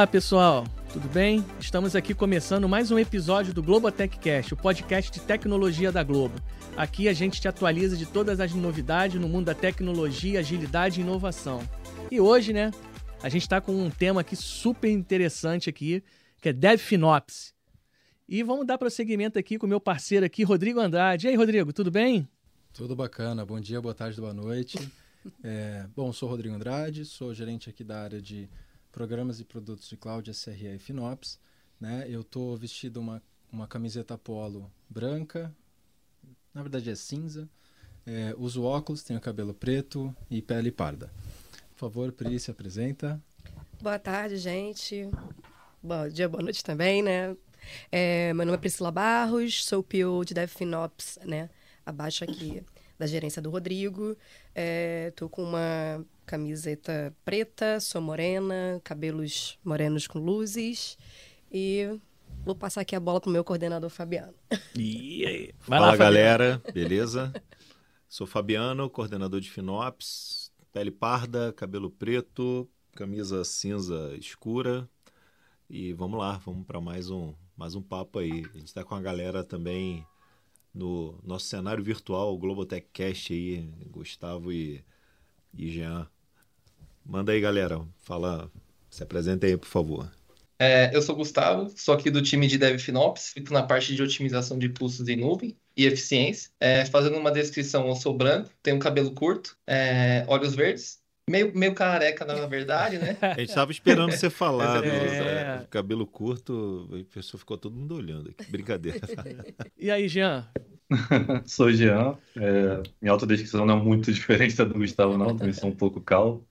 Olá, pessoal. Tudo bem? Estamos aqui começando mais um episódio do Globotechcast, o podcast de tecnologia da Globo. Aqui a gente te atualiza de todas as novidades no mundo da tecnologia, agilidade e inovação. E hoje, né, a gente está com um tema aqui super interessante aqui, que é DevFinops. E vamos dar prosseguimento aqui com o meu parceiro aqui, Rodrigo Andrade. E aí, Rodrigo, tudo bem? Tudo bacana. Bom dia, boa tarde, boa noite. É, bom, sou Rodrigo Andrade, sou gerente aqui da área de programas e produtos de cloud SRE e FinOps. Né? Eu estou vestido uma, uma camiseta polo branca, na verdade é cinza. É, uso óculos, tenho cabelo preto e pele parda. Por favor, Pri, se apresenta. Boa tarde, gente. Bom dia, boa noite também, né? É, meu nome é Priscila Barros, sou PO de DevFinops, né? Abaixo aqui da gerência do Rodrigo. É, tô com uma camiseta preta, sou morena, cabelos morenos com luzes. E vou passar aqui a bola pro meu coordenador Fabiano. E aí? Vai Fala, lá, galera. Beleza? Sou Fabiano, coordenador de Finops. Pele parda, cabelo preto, camisa cinza escura. E vamos lá, vamos para mais um, mais um papo aí. A gente está com a galera também no nosso cenário virtual, o Globotech Cast aí, Gustavo e, e Jean. Manda aí, galera. Fala, se apresenta aí, por favor. É, eu sou Gustavo, sou aqui do time de DevFinops, fico na parte de otimização de custos em nuvem e eficiência. É, fazendo uma descrição, eu sou branco, tenho cabelo curto, é, olhos verdes, meio, meio careca, na verdade, né? A gente estava esperando você falar é. do cabelo curto, a pessoa ficou todo mundo olhando aqui. Brincadeira. E aí, Jean? Sou Jean. É, minha autodescrição não é muito diferente da do Gustavo, não. Também sou um pouco calvo.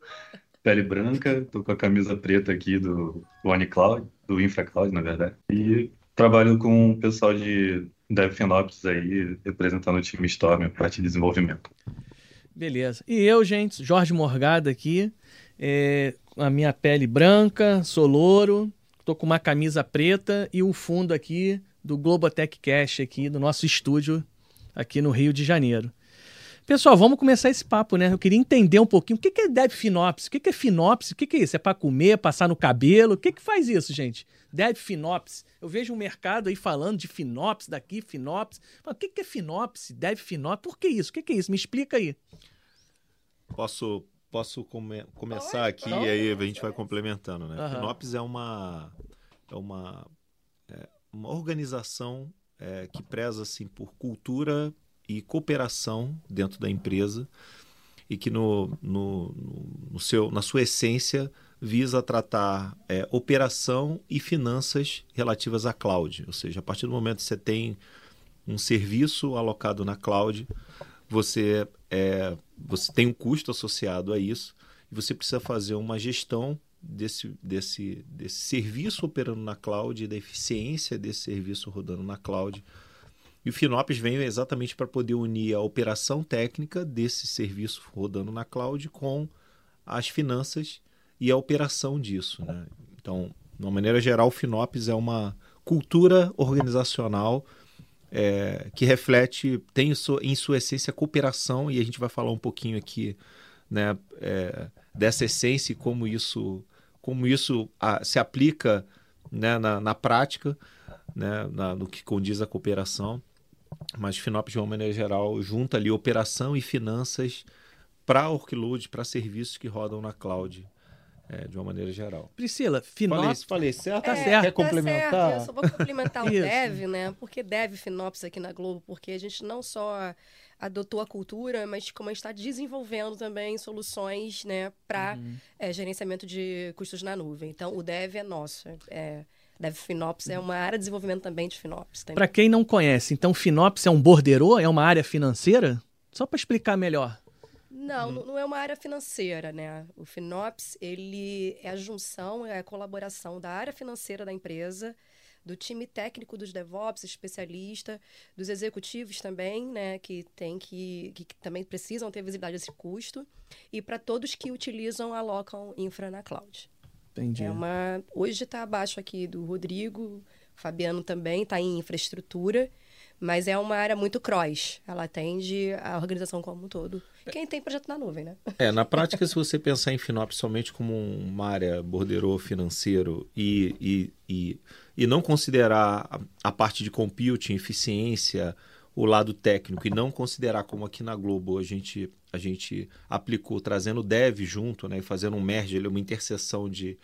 Pele branca, tô com a camisa preta aqui do OneCloud, do InfraCloud, na verdade. E trabalho com o pessoal de DevFinops aí, representando o time Storm, a parte de desenvolvimento. Beleza. E eu, gente, Jorge Morgado aqui, é, a minha pele branca, sou louro, tô com uma camisa preta e o fundo aqui do Globotech Cash aqui, do nosso estúdio aqui no Rio de Janeiro. Pessoal, vamos começar esse papo, né? Eu queria entender um pouquinho o que é DevFinops, o que é FinOps, o que é isso? É para comer, passar no cabelo? O que que faz isso, gente? DevFinops. Eu vejo um mercado aí falando de FinOps daqui, FinOps. Mas o que é FinOps, DevFinops? Por que isso? O que é isso? Me explica aí. Posso, posso come, começar aqui e aí a gente vai complementando, né? Uhum. FinOps é uma, é uma, é uma organização é, que preza assim, por cultura e cooperação dentro da empresa e que no, no, no seu, na sua essência visa tratar é, operação e finanças relativas à cloud. Ou seja, a partir do momento que você tem um serviço alocado na cloud, você é, você tem um custo associado a isso e você precisa fazer uma gestão desse, desse, desse serviço operando na cloud e da eficiência desse serviço rodando na cloud. E o FinOps vem exatamente para poder unir a operação técnica desse serviço rodando na cloud com as finanças e a operação disso. Né? Então, de uma maneira geral, o FinOps é uma cultura organizacional é, que reflete, tem em sua essência cooperação, e a gente vai falar um pouquinho aqui né, é, dessa essência e como isso, como isso a, se aplica né, na, na prática, né, na, no que condiz a cooperação. Mas FinOps, de uma maneira geral, junta ali operação e finanças para workload, para serviços que rodam na cloud é, de uma maneira geral. Priscila, Finops... Falei, falei certo? Tá é, certo. Quer tá complementar? Certo. Eu só vou complementar o Dev, né? Porque Dev Finops aqui na Globo, porque a gente não só adotou a cultura, mas como a gente está desenvolvendo também soluções né, para uhum. é, gerenciamento de custos na nuvem. Então, o Dev é nosso. É, Dev Finops é uma área de desenvolvimento também de Finops. Para quem não conhece, então Finops é um borderô? É uma área financeira? Só para explicar melhor. Não, uhum. não é uma área financeira, né? O Finops, ele é a junção, é a colaboração da área financeira da empresa, do time técnico dos DevOps, especialista, dos executivos também, né, que tem que, que, que também precisam ter visibilidade desse custo, e para todos que utilizam, alocam infra na cloud. Entendi. É uma, hoje está abaixo aqui do Rodrigo, Fabiano também está em infraestrutura, Mas é uma área muito cross. Ela atende a organização como um todo. Quem tem projeto na nuvem, né? É, na prática, se você pensar em Finop somente como uma área borderô financeiro e, e, e, e não considerar a, a parte de computing, eficiência, o lado técnico e não considerar como aqui na Globo a gente, a gente aplicou, trazendo o dev junto, né, fazendo um merge, uma interseção de,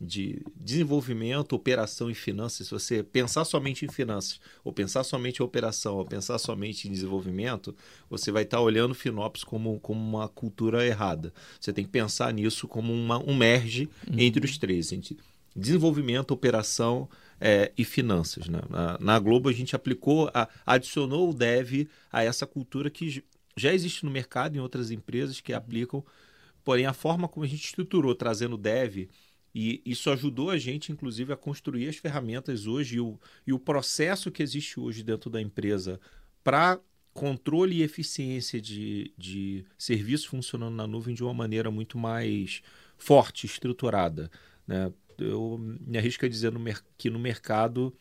de desenvolvimento, operação e finanças, se você pensar somente em finanças, ou pensar somente em operação, ou pensar somente em desenvolvimento, você vai estar olhando Finops como, como uma cultura errada. Você tem que pensar nisso como uma, um merge uhum. entre os três, entre desenvolvimento, operação é, e finanças. Né? Na, na, Globo a gente aplicou, a, adicionou o dev a essa cultura que já existe no mercado em outras empresas que aplicam, porém a forma como a gente estruturou trazendo dev e isso ajudou a gente, inclusive, a construir as ferramentas hoje e o, e o processo que existe hoje dentro da empresa para controle e eficiência de, de serviços funcionando na nuvem de uma maneira muito mais forte, estruturada. Né? Eu me arrisco a dizer no que no mercado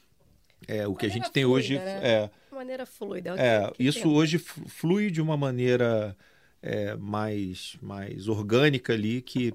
é, o que a gente tem fluida, hoje né? é de maneira fluida. É, isso hoje flui de uma maneira é, mais mais orgânica ali que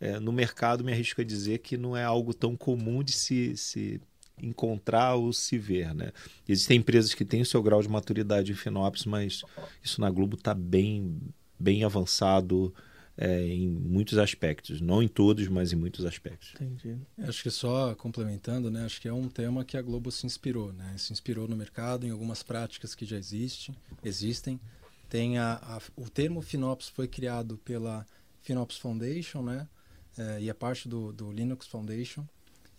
é, no mercado me arrisco a dizer que não é algo tão comum de se, se encontrar ou se ver. Né? Existem empresas que têm o seu grau de maturidade em Finops, mas isso na Globo está bem, bem avançado é, em muitos aspectos. Não em todos, mas em muitos aspectos. Entendi. Acho que só complementando, né? acho que é um tema que a Globo se inspirou. Né? Se inspirou no mercado, em algumas práticas que já existem. existem. Tem a, a, o termo Finops foi criado pela Finops Foundation, né? É, e é parte do, do Linux Foundation.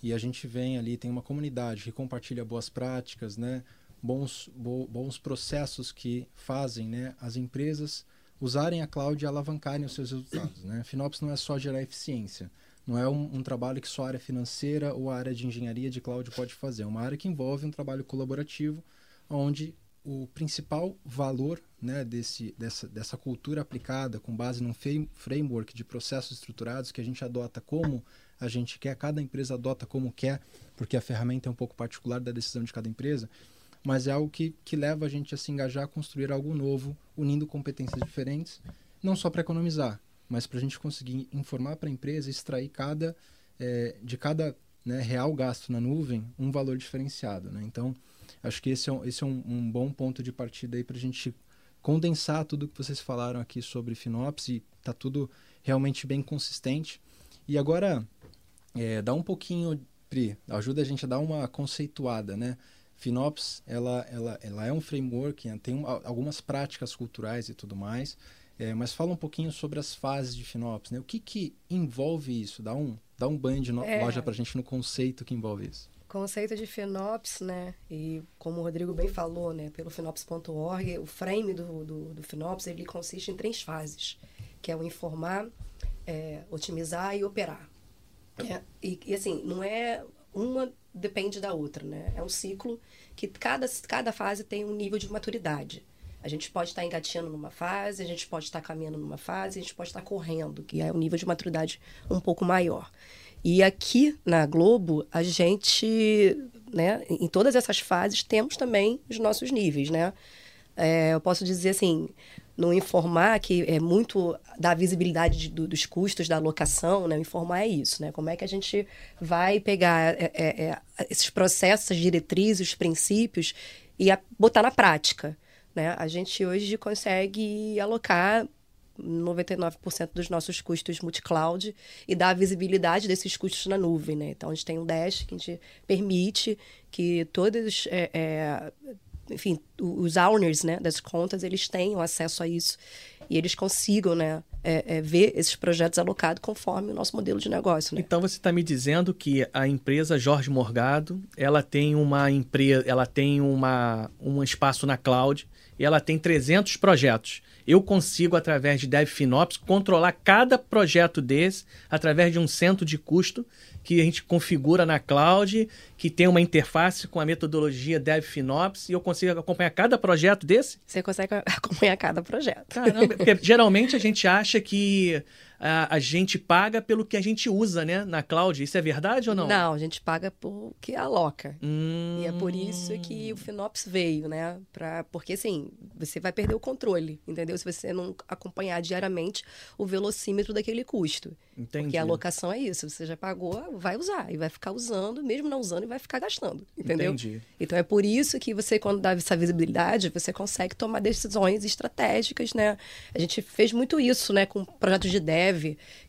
E a gente vem ali, tem uma comunidade que compartilha boas práticas, né? bons, bo, bons processos que fazem né? as empresas usarem a cloud e alavancarem os seus resultados. Né? Finops não é só gerar eficiência, não é um, um, trabalho que só a área financeira ou a área de engenharia de cloud pode fazer. É uma área que envolve um trabalho colaborativo, onde o principal valor né, desse, dessa, dessa cultura aplicada com base num framework de processos estruturados que a gente adota como a gente quer, cada empresa adota como quer, porque a ferramenta é um pouco particular da decisão de cada empresa, mas é algo que, que leva a gente a se engajar a construir algo novo, unindo competências diferentes, não só para economizar, mas para a gente conseguir informar para a empresa, extrair cada, é, de cada né, real gasto na nuvem um valor diferenciado. Né? Então, Acho que esse é um, esse é um, um bom ponto de partida aí para a gente condensar tudo que vocês falaram aqui sobre Finops e tá tudo realmente bem consistente. E agora, é, dá um pouquinho, Pri, ajuda a gente a dar uma conceituada, né? Finops, ela, ela, ela é um framework, né? tem algumas práticas culturais e tudo mais, é, mas fala um pouquinho sobre as fases de Finops, né? O que, que envolve isso? Dá um, dá um banho de no, é. loja para a gente no conceito que envolve isso conceito de FinOps, né? E como o Rodrigo bem falou, né? Pelo FinOps.org, o frame do, do, do FinOps, ele consiste em três fases, que é o informar, é, otimizar e operar. É, e, e, assim, não é uma depende da outra, né? É um ciclo que cada, cada fase tem um nível de maturidade. A gente pode estar engateando numa fase, a gente pode estar caminhando numa fase, a gente pode estar correndo, que é um nível de maturidade um pouco maior. E aqui na Globo, a gente, né, em todas essas fases, temos também os nossos níveis, né? É, eu posso dizer assim, no informar, que é muito da visibilidade de, do, dos custos da alocação, né? Informar é isso, né? Como é que a gente vai pegar é, é, é esses processos, diretrizes, os princípios e a, botar na prática, né? A gente hoje consegue alocar 99% dos nossos custos multi-cloud e dar a visibilidade desses custos na nuvem, né? Então, a gente tem um Dash que a gente permite que todos, é, é, enfim, os owners né, das contas, eles tenham acesso a isso e eles consigam, né, é, é, ver esses projetos alocados conforme o nosso modelo de negócio. Né? Então você está me dizendo que a empresa Jorge Morgado, ela tem uma empresa, ela tem uma, um espaço na cloud e ela tem 300 projetos eu consigo, através de DevFinops, controlar cada projeto desse através de um centro de custo que a gente configura na cloud, que tem uma interface com a metodologia DevFinops e eu consigo acompanhar cada projeto desse? Você consegue acompanhar cada projeto. Caramba, porque geralmente a gente acha que a, a, gente paga pelo que a gente usa, né, na cloud. Isso é verdade ou não? Não, a gente paga por que aloca. Hum... E é por isso que o Finops veio, né? Pra, porque assim, você vai perder o controle, entendeu? Se você não acompanhar diariamente o velocímetro daquele custo. Entendi. Porque a alocação é isso. Você já pagou, vai usar. E vai ficar usando, mesmo não usando, e vai ficar gastando. Entendeu? Entendi. Então é por isso que você, quando dá essa visibilidade, você consegue tomar decisões estratégicas, né? A gente fez muito isso, né? Com projetos de dev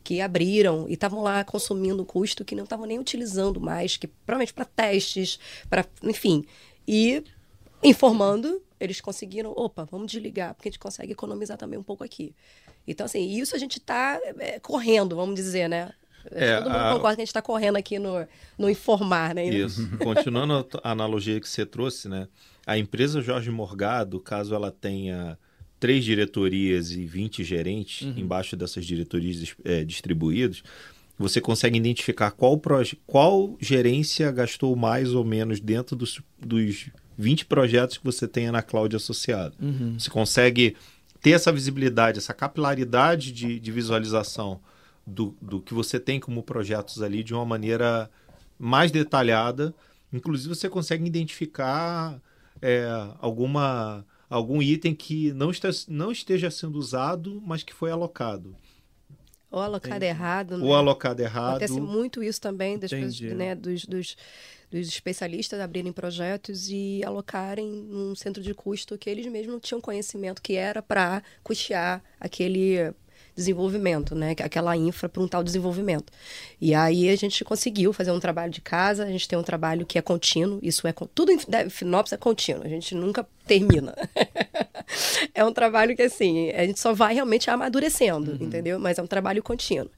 que abriram e estavam lá consumindo custo que não estavam nem utilizando mais, que provavelmente para testes, para enfim. E informando, eles conseguiram, opa, vamos desligar, porque a gente consegue economizar também um pouco aqui. Então, assim, isso a gente está é, correndo, vamos dizer, né? É, Todo mundo a... concorda que a gente está correndo aqui no, no informar, né? Isso. Continuando a analogia que você trouxe, né? A empresa Jorge Morgado, caso ela tenha três diretorias e 20 gerentes uhum. embaixo dessas diretorias é, distribuídos, você consegue identificar qual, qual gerência gastou mais ou menos dentro dos, dos 20 projetos que você tenha na cloud associado. Uhum. Você consegue ter essa visibilidade, essa capilaridade de, de visualização do, do que você tem como projetos ali de uma maneira mais detalhada. Inclusive, você consegue identificar é, alguma, algum item que não, está, não esteja sendo usado, mas que foi alocado. Ou alocado Entendi. errado. Né? Ou alocado errado. Acontece muito isso também das pessoas, né, dos, dos, dos, especialistas abrirem projetos e alocarem num centro de custo que eles mesmos não tinham conhecimento que era para custear aquele desenvolvimento, né? Aquela infra para um tal desenvolvimento. E aí a gente conseguiu fazer um trabalho de casa, a gente tem um trabalho que é contínuo, isso é tudo em Finópolis é contínuo, a gente nunca termina. é um trabalho que assim, a gente só vai realmente amadurecendo, uhum. entendeu? Mas é um trabalho contínuo.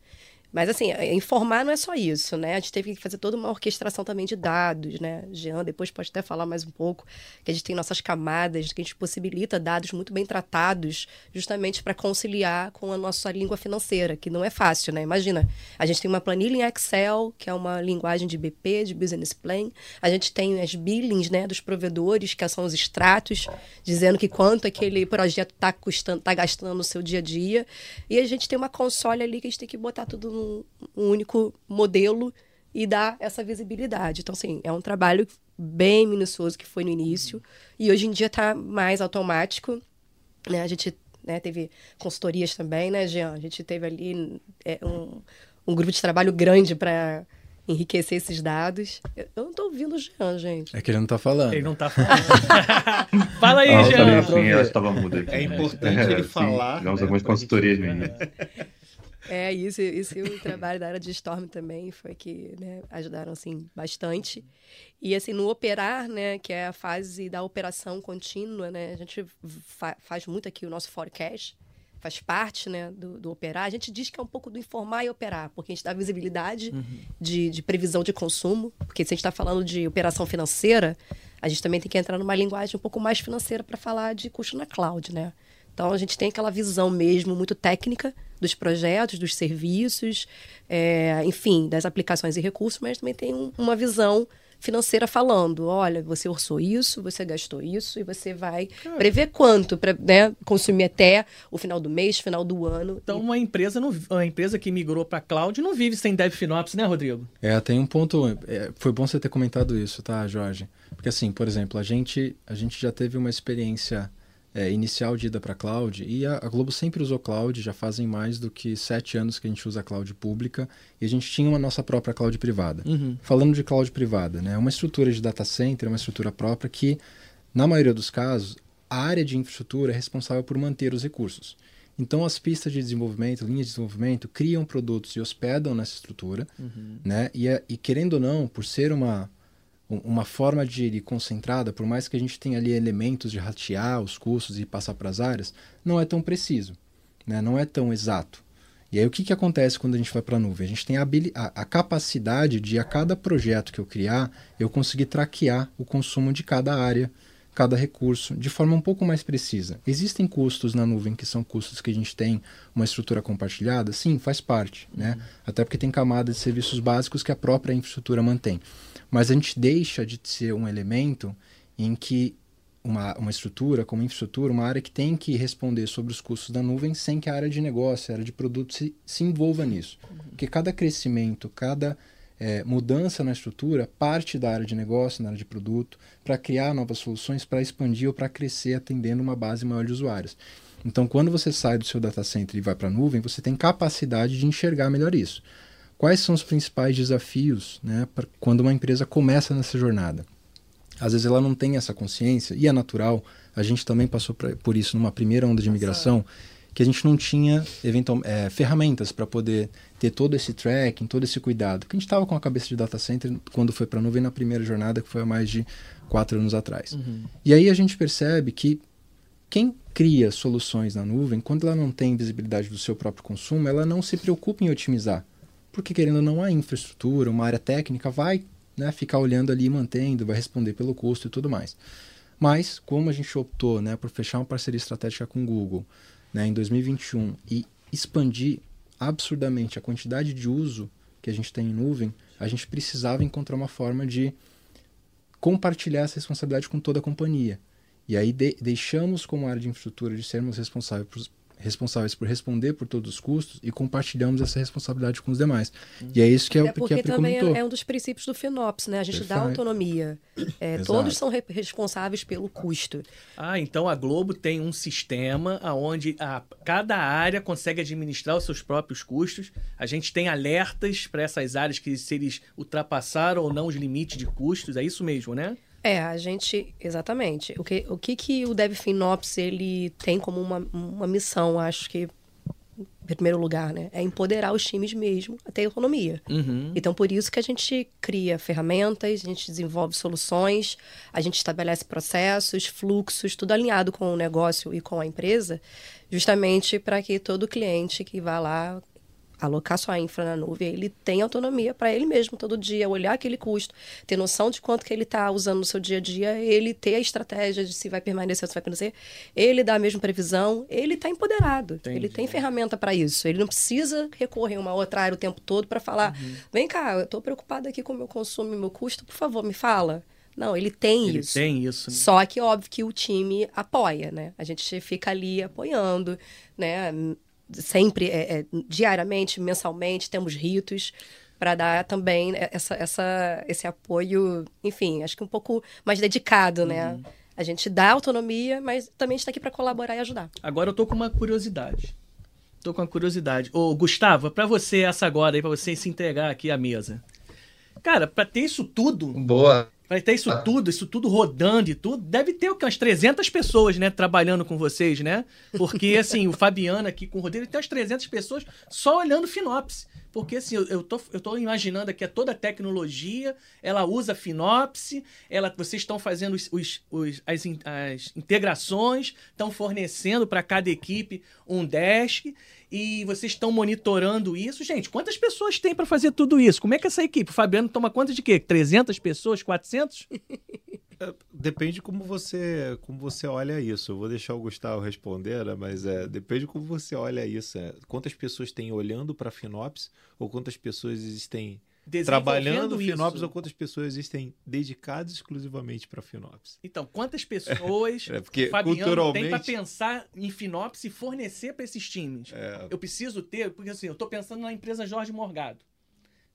Mas, assim, é, informar não é só isso, né? A gente teve que fazer toda uma orquestração também de dados, né? Jean depois pode até falar mais um pouco, que a gente tem nossas camadas, que a gente possibilita dados muito bem tratados, justamente para conciliar com a nossa língua financeira, que não é fácil, né? Imagina, a gente tem uma planilha em Excel, que é uma linguagem de BP, de Business Plan, a gente tem as billings, né, dos provedores, que são os extratos, dizendo que quanto aquele projeto está está gastando no seu dia a dia, e a gente tem uma console ali que a gente tem que botar tudo no um, único modelo e dar essa visibilidade. Então, assim, é um trabalho bem minucioso que foi no início e hoje em dia está mais automático. Né? A gente né, teve consultorias também, né, Jean? A gente teve ali é, um, um grupo de trabalho grande para enriquecer esses dados. Eu, não estou ouvindo o Jean, gente. É que ele não está falando. Ele não está falando. Fala aí, ah, Jean. Sim, eu estava mudo aqui. É importante ele falar. Tivemos né, algumas consultorias início. É, isso, isso e o trabalho da área de Storm também foi que né, ajudaram, assim, bastante. E, assim, no operar, né, que é a fase da operação contínua, né, a gente fa faz muito aqui o nosso forecast, faz parte, né, do, do, operar. A gente diz que é um pouco do informar e operar, porque a gente dá visibilidade uhum. de, de previsão de consumo, porque se a gente está falando de operação financeira, a gente também tem que entrar numa linguagem um pouco mais financeira para falar de custo na cloud, né? Então, a gente tem aquela visão mesmo muito técnica dos projetos, dos serviços, é, enfim, das aplicações e recursos, mas também tem um, uma visão financeira falando, olha, você orçou isso, você gastou isso e você vai prever quanto para né, consumir até o final do mês, final do ano. Então, e... uma empresa não, uma empresa que migrou para cloud não vive sem DevFinops, né, Rodrigo? É, tem um ponto. É, foi bom você ter comentado isso, tá, Jorge? Porque assim, por exemplo, a gente a gente já teve uma experiência é, inicial de ida para cloud. E a, a, Globo sempre usou cloud, já fazem mais do que sete anos que a gente usa cloud pública. E a gente tinha uma nossa própria cloud privada. Uhum. Falando de cloud privada, né, é uma estrutura de data center, uma estrutura própria que, na maioria dos casos, a área de infraestrutura é responsável por manter os recursos. Então, as pistas de desenvolvimento, linhas de desenvolvimento, criam produtos e hospedam nessa estrutura. Uhum. Né? E, é, e, querendo ou não, por ser uma, uma forma de ir concentrada, por mais que a gente tenha ali elementos de ratear os custos e passar para as áreas, não é tão preciso, né? não é tão exato. E aí o que, que acontece quando a gente vai para a nuvem? A gente tem a, a, capacidade de, a cada projeto que eu criar, eu conseguir traquear o consumo de cada área, cada recurso, de forma um pouco mais precisa. Existem custos na nuvem que são custos que a gente tem uma estrutura compartilhada? Sim, faz parte, né? Uhum. Até porque tem camadas de serviços básicos que a própria infraestrutura mantém. Mas a gente deixa de ser um elemento em que uma, uma estrutura, como infraestrutura, uma área que tem que responder sobre os custos da nuvem sem que a área de negócio, a área de produto se, se envolva nisso. Porque cada crescimento, cada é, mudança na estrutura parte da área de negócio, na área de produto, para criar novas soluções, para expandir ou para crescer atendendo uma base maior de usuários. Então, quando você sai do seu data center e vai para a nuvem, você tem capacidade de enxergar melhor isso. Quais são os principais desafios né, quando uma empresa começa nessa jornada? às vezes ela não tem essa consciência, e é natural, a gente também passou pra, por isso numa primeira onda de migração, que a gente não tinha eventual, é, ferramentas para poder ter todo esse tracking, todo esse cuidado. Que a gente estava com a cabeça de data center quando foi para a nuvem na primeira jornada, que foi há mais de quatro anos atrás. Uhum. E aí a gente percebe que quem cria soluções na nuvem, quando ela não tem visibilidade do seu próprio consumo, ela não se preocupa em otimizar. Porque querendo ou não, a infraestrutura, uma área técnica vai né, ficar olhando ali e mantendo, vai responder pelo custo e tudo mais. Mas, como a gente optou né, por fechar uma parceria estratégica com o Google né, em 2021 e expandir absurdamente a quantidade de uso que a gente tem em nuvem, a gente precisava encontrar uma forma de compartilhar essa responsabilidade com toda a companhia. E aí de, deixamos como área de infraestrutura de sermos responsáveis por, responsáveis por responder por todos os custos e compartilhamos essa responsabilidade com os demais. E é isso que é, é porque que a também é, é, um dos princípios do FinOps, né? A gente Perfeito. dá autonomia. É, todos são re responsáveis pelo custo. Ah, então a Globo tem um sistema onde a, cada área consegue administrar os seus próprios custos. A gente tem alertas para essas áreas que se eles ultrapassaram ou não os limites de custos. É isso mesmo, né? É, a gente, exatamente. O que o, que, que o DevFinOps ele tem como uma, uma missão, acho que, em primeiro lugar, né? É empoderar os times mesmo a ter autonomia. Uhum. Então, por isso que a gente cria ferramentas, a gente desenvolve soluções, a gente estabelece processos, fluxos, tudo alinhado com o negócio e com a empresa, justamente para que todo cliente que vá lá alocar sua infra na nuvem, ele tem autonomia para ele mesmo todo dia, olhar aquele custo, ter noção de quanto que ele está usando no seu dia a dia, ele ter a estratégia de se vai permanecer ou se vai permanecer, ele dá a mesma previsão, ele está empoderado, Entendi. ele tem ferramenta para isso, ele não precisa recorrer a uma outra área o tempo todo para falar, uhum. vem cá, eu estou preocupado aqui com o meu consumo e meu custo, por favor, me fala. Não, ele tem ele isso. Tem isso. Né? Só que óbvio que o time apoia, né? A gente fica ali apoiando, né? Sempre, é, é, diariamente, mensalmente, temos ritos para dar também essa, essa, esse apoio, enfim, acho que um pouco mais dedicado, né? uhum. né? A gente dá autonomia, mas também está aqui para colaborar e ajudar. Agora eu tô com uma curiosidade. Tô com uma curiosidade. Ô, Gustavo, para você essa agora aí, para você se entregar aqui à mesa. Cara, para ter isso tudo. Boa. Para ter isso ah. tudo, isso tudo rodando e tudo, deve ter o que? Umas 300 pessoas, né? Trabalhando com vocês, né? Porque, assim, o Fabiano aqui com o Rodrigo, tem umas 300 pessoas só olhando Finopse. Porque, assim, eu, eu, tô, eu tô imaginando aqui, é toda a tecnologia, ela usa Finopse, ela, vocês estão fazendo os, os, os as, as integrações, estão fornecendo para cada equipe um desk e vocês estão monitorando isso. Gente, quantas pessoas tem para fazer tudo isso? Como é que essa equipe? O Fabiano toma conta de quê? 300 pessoas? 400? É, depende como você como você olha isso. Eu vou deixar o Gustavo responder, né? mas é, depende como você olha isso. É, quantas pessoas tem olhando para a Finops ou quantas pessoas existem trabalhando Finops ou quantas pessoas existem dedicadas exclusivamente para Finops? Então, quantas pessoas é, porque Fabiano culturalmente... tem para pensar em Finops e fornecer para esses times? É... Eu preciso ter, porque assim, eu estou pensando na empresa Jorge Morgado.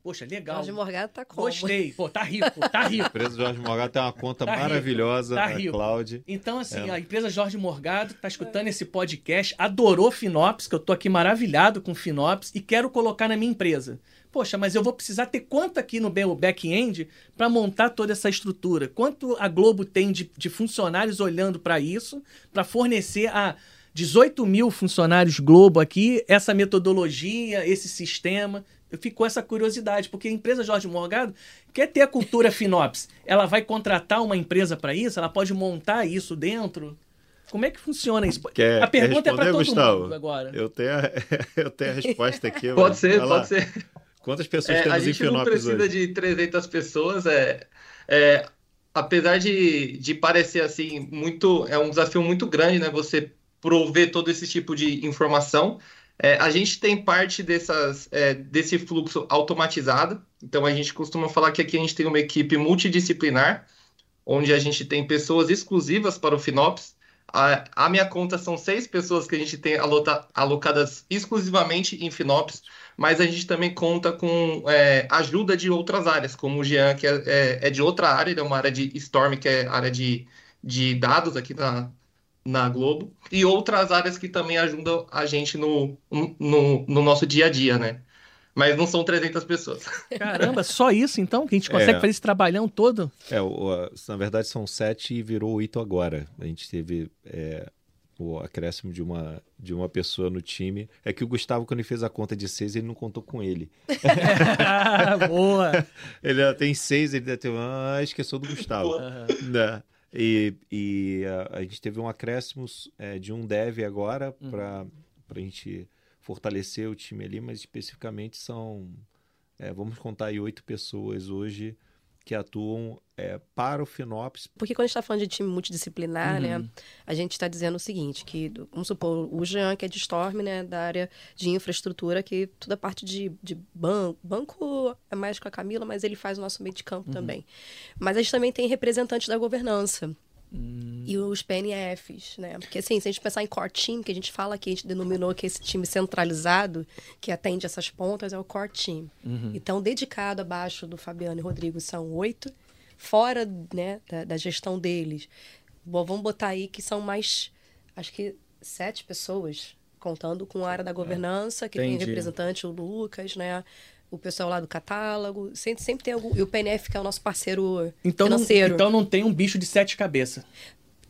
Poxa, legal. Jorge Morgado tá como? Gostei. Pô, tá rico, tá rico. A empresa Jorge Morgado tem uma conta tá maravilhosa tá rico. cloud. Então, assim, é. a empresa Jorge Morgado tá escutando esse podcast, adorou Finops, que eu tô aqui maravilhado com Finops e quero colocar na minha empresa. Poxa, mas eu vou precisar ter quanto aqui no back-end para montar toda essa estrutura? Quanto a Globo tem de, de funcionários olhando para isso, para fornecer a 18 mil funcionários Globo aqui essa metodologia, esse sistema? Ficou essa curiosidade, porque a empresa Jorge Morgado quer ter a cultura FinOps. Ela vai contratar uma empresa para isso? Ela pode montar isso dentro? Como é que funciona isso? Quer, a pergunta é para todo Gustavo? mundo agora. Eu tenho a, eu tenho a resposta aqui. pode ser, pode ser. Quantas pessoas é, temos em Finópolis A gente não precisa hoje? de 300 pessoas. É, é, apesar de, de parecer assim muito, é um desafio muito grande, né? Você prover todo esse tipo de informação. É, a gente tem parte dessas, é, desse fluxo automatizado. Então a gente costuma falar que aqui a gente tem uma equipe multidisciplinar, onde a gente tem pessoas exclusivas para o FinOps. A, a minha conta são seis pessoas que a gente tem alota, alocadas exclusivamente em FinOps, mas a gente também conta com é, ajuda de outras áreas, como o Jean, que é, é, é, de outra área, ele é uma área de Storm, que é área de, de dados aqui na, na Globo, e outras áreas que também ajudam a gente no, no, no nosso dia a dia, né? Mas não são 300 pessoas. Caramba, só isso então? Que a gente consegue é, fazer esse trabalhão todo? É, o, na verdade são sete e virou oito agora. A gente teve é, o acréscimo de uma, de uma pessoa no time. É que o Gustavo, quando ele fez a conta de seis, ele não contou com ele. Boa! ele tem seis, ele deve ter. Ah, esqueceu do Gustavo. Uhum. Né? E, e a, a, gente teve um acréscimo é, de um dev agora uhum. para a gente fortalecer o time ali, mas especificamente são, é, vamos contar aí, oito pessoas hoje que atuam é, para o FinOps. Porque quando a gente está falando de time multidisciplinar, né, uhum. né, a gente está dizendo o seguinte, que, vamos supor, o Jean, que é de Storm, né, da área de infraestrutura, que toda a parte de, de banco, banco é mais com a Camila, mas ele faz o nosso meio de campo uhum. também. Mas a gente também tem representantes da governança. Hum. E os PNFs, né? Porque assim, se a gente pensar em core team, que a gente fala que a gente denominou que esse time centralizado, que atende essas pontas, é o core team. Uhum. Então, dedicado abaixo do Fabiano e Rodrigo são oito, fora né, da, da gestão deles. Bom, vamos botar aí que são mais, acho que sete pessoas, contando com a área da é. governança, que Entendi. tem representante, o Lucas, né? O pessoal lá do catálogo, sempre, sempre tem algum. E o PNF, que é o nosso parceiro então financeiro. Não, então não tem um bicho de sete cabeças.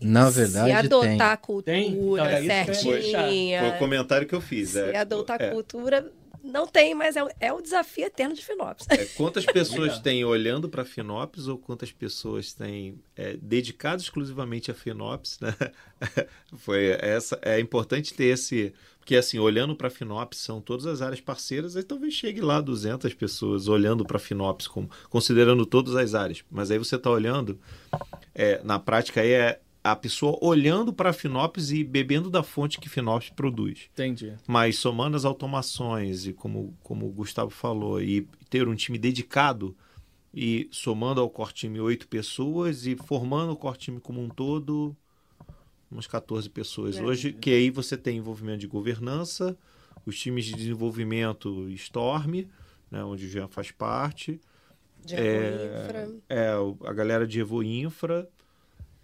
Na verdade, se adotar tem. a cultura tem? Então, certinha. Foi, o comentário que eu fiz. Se é, adotar a é. cultura, não tem, mas é, é o desafio eterno de Finopes. É, quantas pessoas têm olhando para Finopes ou quantas pessoas têm é, dedicado exclusivamente a Finopes, né? Foi essa é importante ter esse porque assim, olhando para Finopes são todas as áreas parceiras, aí talvez chegue lá 200 pessoas olhando para Finopes como considerando todas as áreas. Mas aí você está olhando é, na prática aí é a pessoa olhando para a Finopes e bebendo da fonte que Finopes produz. Entendi. Mas somando as automações e como, como o Gustavo falou, e ter um time dedicado e somando ao core time oito pessoas e formando o core time como um todo, umas 14 pessoas é. hoje, que aí você tem envolvimento de governança, os times de desenvolvimento Storm, né, onde o Jean faz parte. De é, Infra. É, a galera de Evo Infra,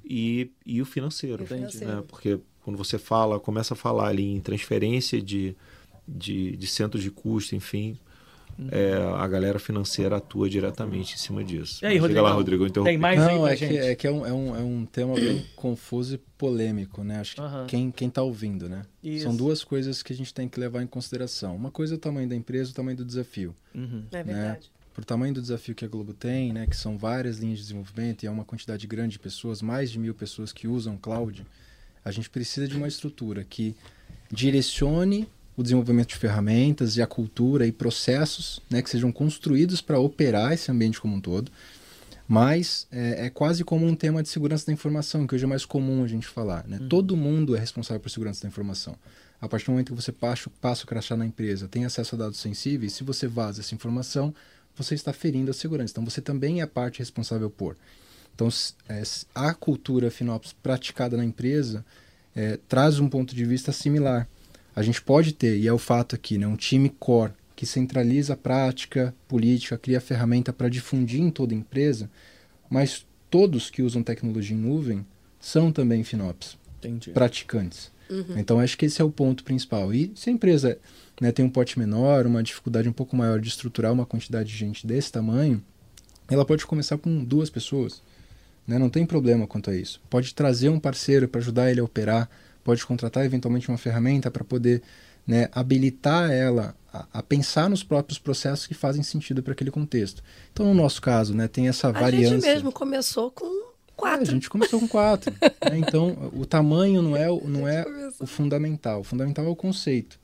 e, e o financeiro. E financeiro. Né? Porque quando você fala, começa a falar ali em transferência de, de, de centros de custo, enfim. É, a galera financeira atua diretamente em cima disso. E aí, Rodrigo? lá, Rodrigo, eu Tem mais Não, é que, é que é um, é, um, é um tema bem confuso e polêmico, né? Acho que uhum. quem, quem tá ouvindo, né? Isso. São duas coisas que a gente tem que levar em consideração. Uma coisa é o tamanho da empresa, o tamanho do desafio. Uhum. É verdade. Né? por tamanho do desafio que a Globo tem, né, que são várias linhas de desenvolvimento e é uma quantidade grande de pessoas, mais de mil pessoas que usam cloud, a gente precisa de uma estrutura que direcione o desenvolvimento de ferramentas e a cultura e processos né, que sejam construídos para operar esse ambiente como um todo. Mas é, é, quase como um tema de segurança da informação, que hoje é mais comum a gente falar. Né? Uhum. Todo mundo é responsável por segurança da informação. A partir do momento que você passa, passa o crachá na empresa, tem acesso a dados sensíveis, se você vaza essa informação, você está ferindo a segurança. Então você também é a parte responsável por. Então é, a cultura FinOps praticada na empresa é, traz um ponto de vista similar. A gente pode ter, e é o fato aqui, né, um time core que centraliza a prática política, cria ferramenta para difundir em toda a empresa, mas todos que usam tecnologia em nuvem são também FinOps, Entendi. praticantes. Uhum. Então acho que esse é o ponto principal. E se a empresa né, tem um pote menor, uma dificuldade um pouco maior de estruturar uma quantidade de gente desse tamanho, ela pode começar com duas pessoas. Né? Não tem problema quanto a isso. Pode trazer um parceiro para ajudar ele a operar, pode contratar eventualmente uma ferramenta para poder né, habilitar ela a, a, pensar nos próprios processos que fazem sentido para aquele contexto. Então, no nosso caso, né, tem essa variância. A gente mesmo começou com quatro. É, a gente começou com quatro. né? Então, o tamanho não é, não é o fundamental. O fundamental é o conceito.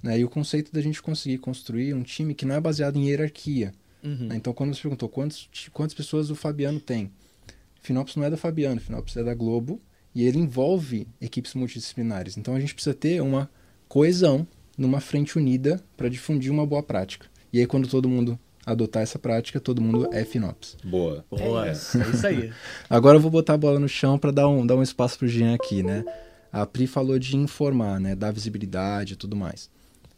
Né? E o conceito da gente conseguir construir um time que não é baseado em hierarquia. Uhum. Né? Então, quando você perguntou quantos, quantas pessoas o Fabiano tem, Finops não é da Fabiano, Finops é da Globo e ele envolve equipes multidisciplinares. Então, a gente precisa ter uma coesão numa frente unida para difundir uma boa prática. E aí, quando todo mundo adotar essa prática, todo mundo é FinOps. Boa. Boa, é, é isso aí. Agora eu vou botar a bola no chão para dar um, dar um espaço para o Jean aqui, né? A Pri falou de informar, né? Dar visibilidade e tudo mais.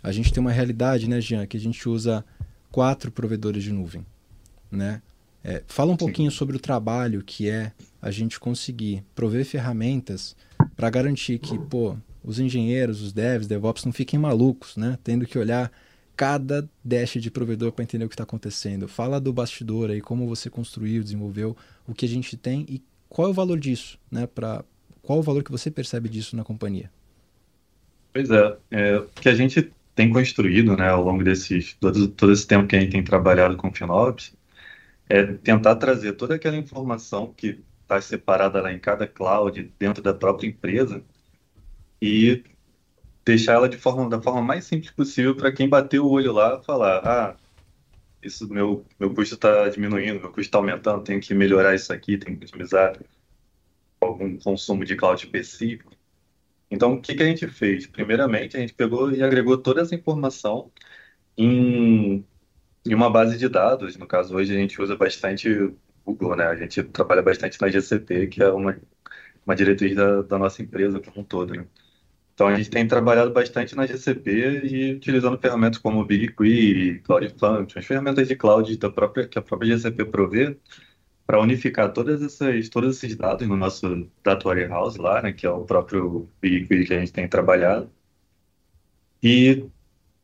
A gente tem uma realidade, né, Jean, que a gente usa quatro provedores de nuvem, né? É, fala um Sim. pouquinho sobre o trabalho que é a gente conseguir prover ferramentas para garantir que, pô, os engenheiros, os devs, DevOps não fiquem malucos, né? Tendo que olhar cada dash de provedor para entender o que está acontecendo. Fala do bastidor aí, como você construiu, desenvolveu, o que a gente tem e qual é o valor disso, né? Para qual o valor que você percebe disso na companhia? Pois é, é o que a gente tem construído, né, ao longo desses todo, todo esse tempo que a gente tem trabalhado com FinOps, é tentar trazer toda aquela informação que está separada lá em cada cloud dentro da própria empresa e deixar ela de forma, da forma mais simples possível para quem bater o olho lá falar, ah, isso meu meu custo está diminuindo, meu custo está aumentando, tenho que melhorar isso aqui, tenho que otimizar algum consumo de cloud específico. Então, o que, que a gente fez? Primeiramente, a gente pegou e agregou toda essa informação em, em uma base de dados. No caso, hoje a gente usa bastante Google, né? A gente trabalha bastante na GCP, que é uma, uma diretriz da, da nossa empresa como um todo, né? Então a gente tem trabalhado bastante na GCP e utilizando ferramentas como BigQuery, Cloud Functions, ferramentas de cloud da própria, que a própria GCP provê para unificar todas essas, todos esses dados no nosso Data Warehouse lá, né, que é o próprio BigQuery que a gente tem trabalhado, e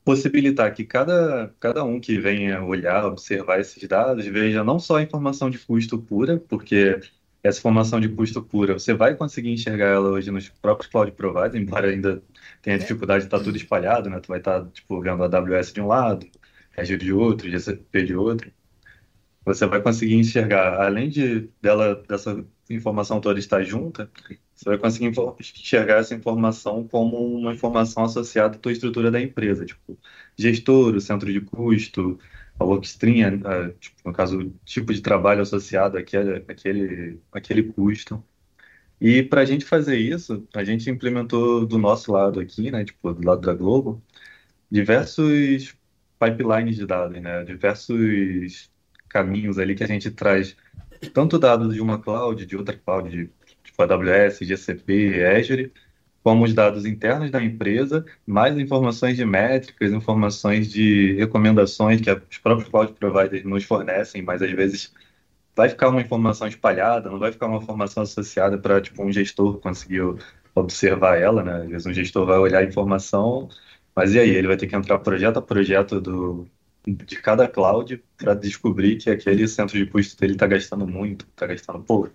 possibilitar que cada, cada um que venha olhar, observar esses dados, veja não só a informação de custo pura, porque essa informação de custo pura, você vai conseguir enxergar ela hoje nos próprios cloud providers, embora ainda tenha é. dificuldade de estar tudo espalhado, né? Tu vai estar, tipo, vendo a AWS de um lado, Azure de outro, GCP de outro. Você vai conseguir enxergar, além de dela, dessa informação toda estar junta, você vai conseguir enxergar essa informação como uma informação associada à tua estrutura da empresa, tipo, gestor, o centro de custo, a workstream, a, tipo, no caso, o tipo de trabalho associado àquele, àquele, àquele custo. E para a gente fazer isso, a gente implementou do nosso lado aqui, né, tipo, do lado da Globo, diversos pipelines de dados, né, diversos caminhos ali que a gente traz tanto dados de uma cloud, de outra cloud, de, tipo AWS, GCP, Azure, como os dados internos da empresa, mais informações de métricas, informações de recomendações que os próprios cloud providers nos fornecem, mas às vezes vai ficar uma informação espalhada, não vai ficar uma informação associada para tipo um gestor conseguir observar ela, né? Às vezes um gestor vai olhar a informação, mas e aí ele vai ter que entrar projeto a projeto do de cada cloud para descobrir que aquele centro de custo dele está gastando muito, está gastando pouco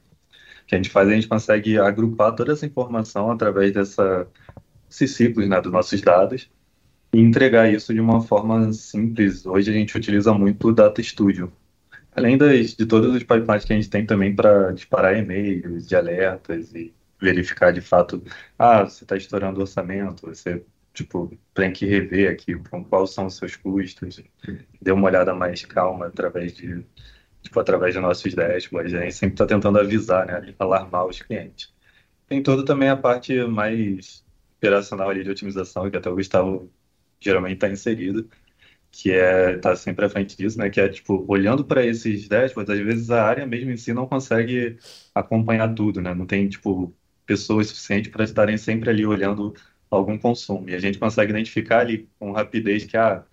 que a gente faz, a gente consegue agrupar toda essa informação através dessa, desses ciclos né, dos nossos dados e entregar isso de uma forma simples. Hoje a gente utiliza muito o Data Studio. Além das, de todos os pipelines que a gente tem também para disparar e-mails de alertas e verificar de fato, ah, você está estourando o orçamento, você tipo, tem que rever aqui quais são os seus custos, dê uma olhada mais calma através de tipo, através de nossos dashboards, a gente sempre está tentando avisar, né, alarmar os clientes. Tem toda também a parte mais operacional ali de otimização, que até o Gustavo geralmente está inserido, que é tá sempre à frente disso, né, que é, tipo, olhando para esses dashboards, às vezes a área mesmo em si não consegue acompanhar tudo, né, não tem, tipo, pessoas suficientes para estarem sempre ali olhando algum consumo. E a gente consegue identificar ali com rapidez que, ah,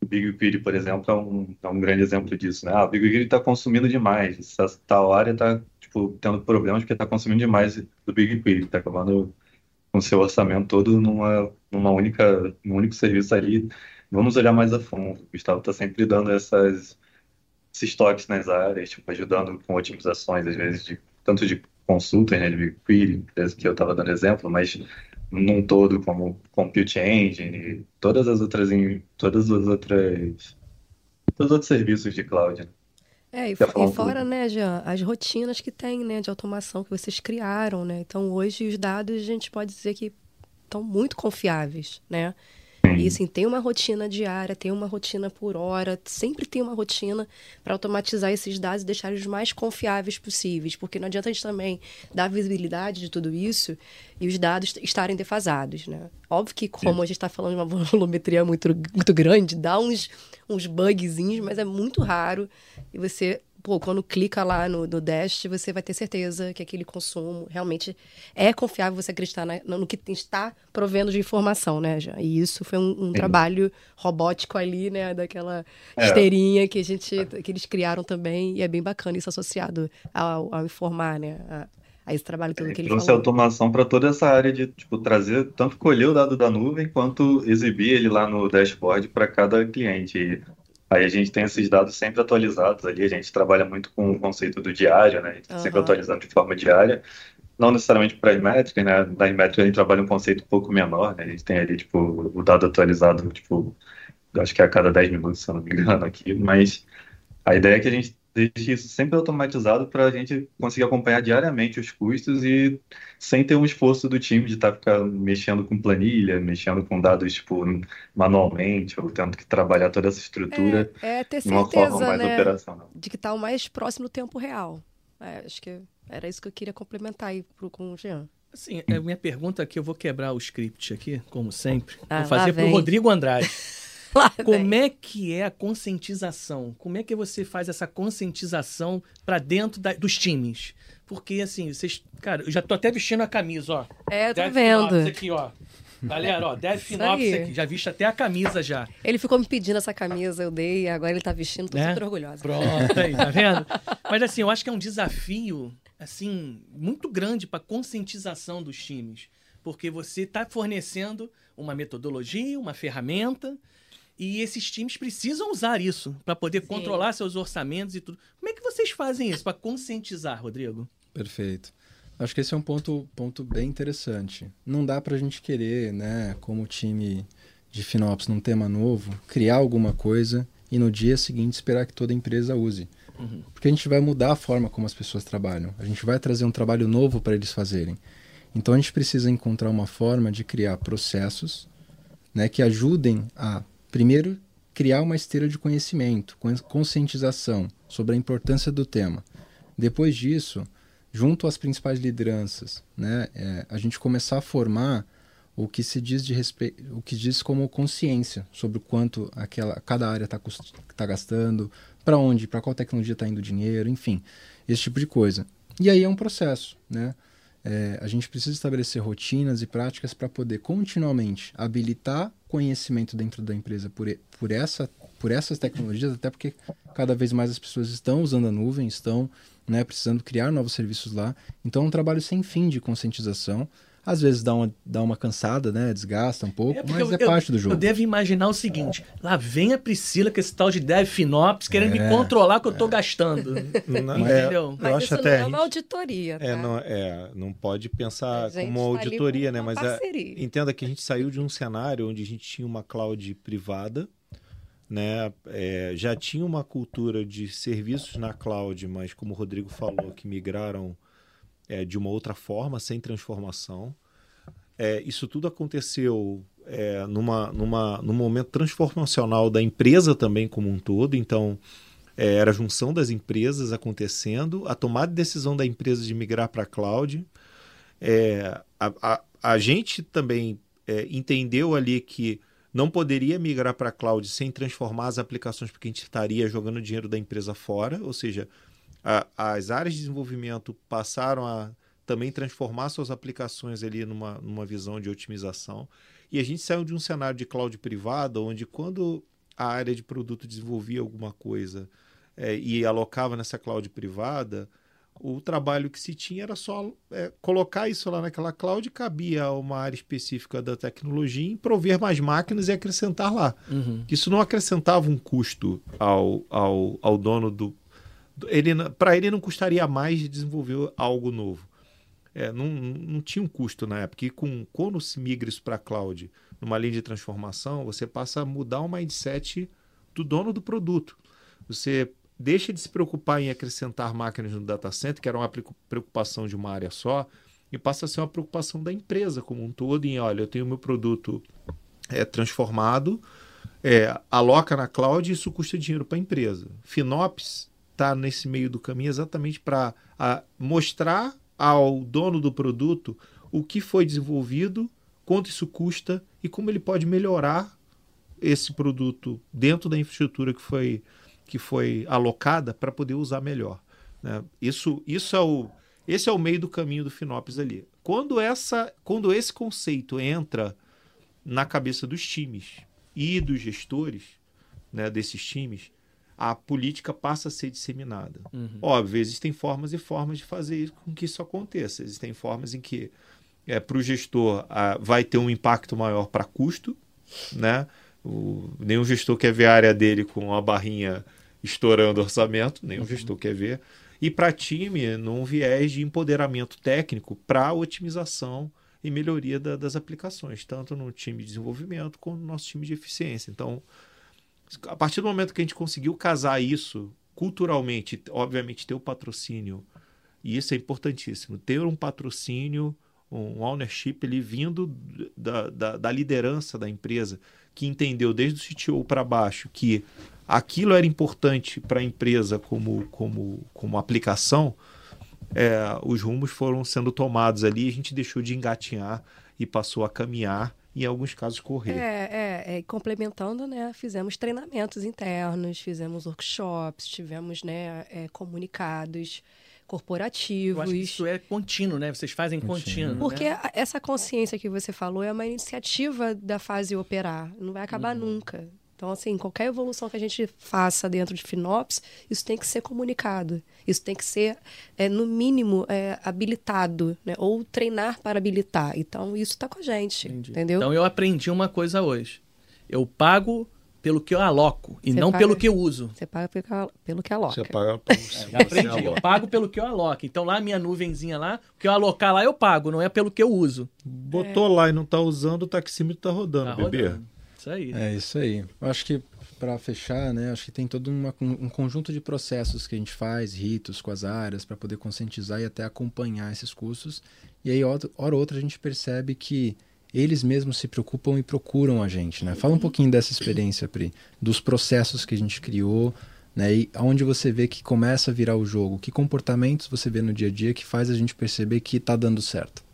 o BigQuery, por exemplo, é um, é um grande exemplo disso, né? Ah, o BigQuery está consumindo demais, essa tal área está tipo, tendo problemas porque está consumindo demais do BigQuery, está acabando com seu orçamento todo numa, numa única, num único serviço ali. Vamos olhar mais a fundo. O Gustavo está sempre dando essas, esses toques nas áreas, tipo, ajudando com otimizações, às vezes, de, tanto de consulta, né, de BigQuery, que eu estava dando exemplo, mas num todo como Compute Engine, todas as outras, todas as outras, todos os outros serviços de cloud. Né? É, e, e fora, né, Jean, as rotinas que tem, né, de automação que vocês criaram, né? Então, hoje os dados a gente pode dizer que estão muito confiáveis, né? E assim, tem uma rotina diária, tem uma rotina por hora, sempre tem uma rotina para automatizar esses dados e deixar eles mais confiáveis possíveis, porque não adianta a gente também dar visibilidade de tudo isso e os dados estarem defasados, né? Óbvio que como Sim. a gente está falando de uma volumetria muito, muito grande, dá uns, uns bugzinhos, mas é muito raro e você pô, quando clica lá no, no Dash, você vai ter certeza que aquele consumo realmente é confiável você acreditar na, no que está provendo de informação, né, já. E isso foi um, um trabalho robótico ali, né, daquela é. esteirinha que a gente, que eles criaram também, e é bem bacana isso associado ao, ao informar, né, a, a esse trabalho todo é, que ele trouxe falou. automação para toda essa área de tipo trazer tanto colher o dado da nuvem quanto exibir ele lá no dashboard para cada cliente. Aí a gente tem esses dados sempre atualizados ali, a gente trabalha muito com o conceito do diário, né? Uhum. Sempre atualizando de forma diária. Não necessariamente para as métricas, né? Na métrica a gente trabalha um conceito um pouco menor, né? A gente tem ali, tipo, o dado atualizado, tipo, acho que é a cada 10 minutos, se eu não me engano, aqui. Mas a ideia é que a gente deixe isso sempre automatizado para a gente conseguir acompanhar diariamente os custos e sem ter um esforço do time de estar tá mexendo com planilha, mexendo com dados tipo, manualmente, ou tendo que trabalhar toda essa estrutura é, é ter de uma forma mais né, operacional. De que está o mais próximo do tempo real. É, acho que era isso que eu queria complementar aí pro, com o Jean. Assim, a minha pergunta aqui, eu vou quebrar o script aqui, como sempre. Ah, vou fazer para o Rodrigo Andrade. Como é que é a conscientização? Como é que você faz essa conscientização para dentro da, dos times? Porque, assim, vocês. Cara, eu já tô até vestindo a camisa, ó. É, tô vendo. Isso aqui, ó. Galera, ó, Dev Finops aqui. Já visto até a camisa já. Ele ficou me pedindo essa camisa, eu dei, agora ele tá vestindo, tô né? super orgulhosa. Pronto, aí, tá vendo? Mas assim, eu acho que é um desafio, assim, muito grande para conscientização dos times. Porque você está fornecendo uma metodologia, uma ferramenta, e esses times precisam usar isso para poder Sim. controlar seus orçamentos e tudo. Como é que vocês fazem isso para conscientizar, Rodrigo? Perfeito. Acho que esse é um ponto, ponto bem interessante. Não dá para a gente querer, né, como time de FinOps num tema novo, criar alguma coisa e no dia seguinte esperar que toda a empresa use. Uhum. Porque a gente vai mudar a forma como as pessoas trabalham. A gente vai trazer um trabalho novo para eles fazerem. Então a gente precisa encontrar uma forma de criar processos né, que ajudem a Primeiro, criar uma esteira de conhecimento, conscientização sobre a importância do tema. Depois disso, junto às principais lideranças, né, é, a gente começar a formar o que se diz de respeito, o que diz como consciência sobre o quanto aquela cada área está tá gastando, para onde, para qual tecnologia está indo o dinheiro, enfim, esse tipo de coisa. E aí é um processo, né? É, a gente precisa estabelecer rotinas e práticas para poder continuamente habilitar conhecimento dentro da empresa por, por, essa, por essas tecnologias, até porque cada vez mais as pessoas estão usando a nuvem, estão né, precisando criar novos serviços lá. Então é um trabalho sem fim de conscientização às vezes dá uma, dá uma cansada, né? Desgasta um pouco, é mas eu, é parte do jogo. Eu devo imaginar o seguinte: lá vem a Priscila com esse tal de Dev Finops querendo é, me controlar que eu tô é. gastando. Não, entendeu? Mas eu acho até. Não é uma auditoria. Tá? É, não, é, não pode pensar como uma tá auditoria, né? Mas é, entenda que a gente saiu de um cenário onde a gente tinha uma cloud privada. Né, é, já tinha uma cultura de serviços na cloud, mas como o Rodrigo falou, que migraram é, de uma outra forma, sem transformação. É, isso tudo aconteceu é, numa, numa, num momento transformacional da empresa também como um todo. Então, é, era a junção das empresas acontecendo, a tomada de decisão da empresa de migrar para a cloud. É, a, a, a, gente também é, entendeu ali que não poderia migrar para a cloud sem transformar as aplicações, porque a gente estaria jogando dinheiro da empresa fora, ou seja, a, as áreas de desenvolvimento passaram a também transformar suas aplicações ali numa, numa visão de otimização. E a gente saiu de um cenário de cloud privada, onde quando a área de produto desenvolvia alguma coisa é, e alocava nessa cloud privada, o trabalho que se tinha era só é, colocar isso lá naquela cloud, cabia a uma área específica da tecnologia em prover mais máquinas e acrescentar lá. Uhum. Isso não acrescentava um custo ao, ao, ao dono do, ele para ele não custaria mais de desenvolver algo novo. É, não, não tinha um custo na época. E com, quando se migra isso para a cloud, numa linha de transformação, você passa a mudar o mindset do dono do produto. Você deixa de se preocupar em acrescentar máquinas no data center, que era uma preocupação de uma área só, e passa a ser uma preocupação da empresa como um todo em, olha, eu tenho meu produto é transformado, é, aloca na cloud e isso custa dinheiro para a empresa. Finops está nesse meio do caminho exatamente para mostrar ao dono do produto o que foi desenvolvido, quanto isso custa e como ele pode melhorar esse produto dentro da infraestrutura que foi, que foi alocada para poder usar melhor. Né? Isso, isso é o, esse é o meio do caminho do Finops ali. Quando, essa, quando esse conceito entra na cabeça dos times e dos gestores né, desses times, a política passa a ser disseminada. Uhum. Óbvio, existem formas e formas de fazer com que isso aconteça. Existem formas em que é, para o gestor a, vai ter um impacto maior para custo, né? O, nenhum gestor quer ver a área dele com a barrinha estourando orçamento, nenhum uhum. gestor quer ver. E para time, num viés de empoderamento técnico para otimização e melhoria da, das aplicações, tanto no time de desenvolvimento quanto no nosso time de eficiência. Então, a partir do momento que a gente conseguiu casar isso culturalmente, obviamente ter o patrocínio, e isso é importantíssimo, ter um patrocínio, um ownership ele vindo da, da, da liderança da empresa, que entendeu desde o CTO para baixo que aquilo era importante para a empresa como, como, como aplicação, é, os rumos foram sendo tomados ali, a gente deixou de engatinhar e passou a caminhar e em alguns casos correr. É, é, é, complementando, né, fizemos treinamentos internos, fizemos workshops, tivemos né, é, comunicados corporativos. Eu acho que isso é contínuo, né? Vocês fazem contínuo. contínuo né? Porque né? essa consciência que você falou é uma iniciativa da fase operar, não vai acabar uhum. nunca. Então, assim, qualquer evolução que a gente faça dentro de FinOps, isso tem que ser comunicado. Isso tem que ser, é, no mínimo, é, habilitado, né? Ou treinar para habilitar. Então, isso está com a gente, Entendi. entendeu? Então, eu aprendi uma coisa hoje. Eu pago pelo que eu aloco e Você não paga, pelo que eu uso. Você paga pelo que aloca. Você paga pelo é, aprendi. Eu pago pelo que eu aloco. Então lá minha nuvenzinha lá, o que eu alocar lá eu pago, não é pelo que eu uso. Botou é. lá e não está usando, o taxímetro está rodando, tá bebê. Rodando. Isso aí. É isso aí. Eu acho que para fechar, né, acho que tem todo uma, um conjunto de processos que a gente faz, ritos com as áreas, para poder conscientizar e até acompanhar esses custos. E aí, hora ou outra, a gente percebe que eles mesmos se preocupam e procuram a gente, né? Fala um pouquinho dessa experiência, Pri, dos processos que a gente criou, né? E onde você vê que começa a virar o jogo, que comportamentos você vê no dia a dia que faz a gente perceber que está dando certo.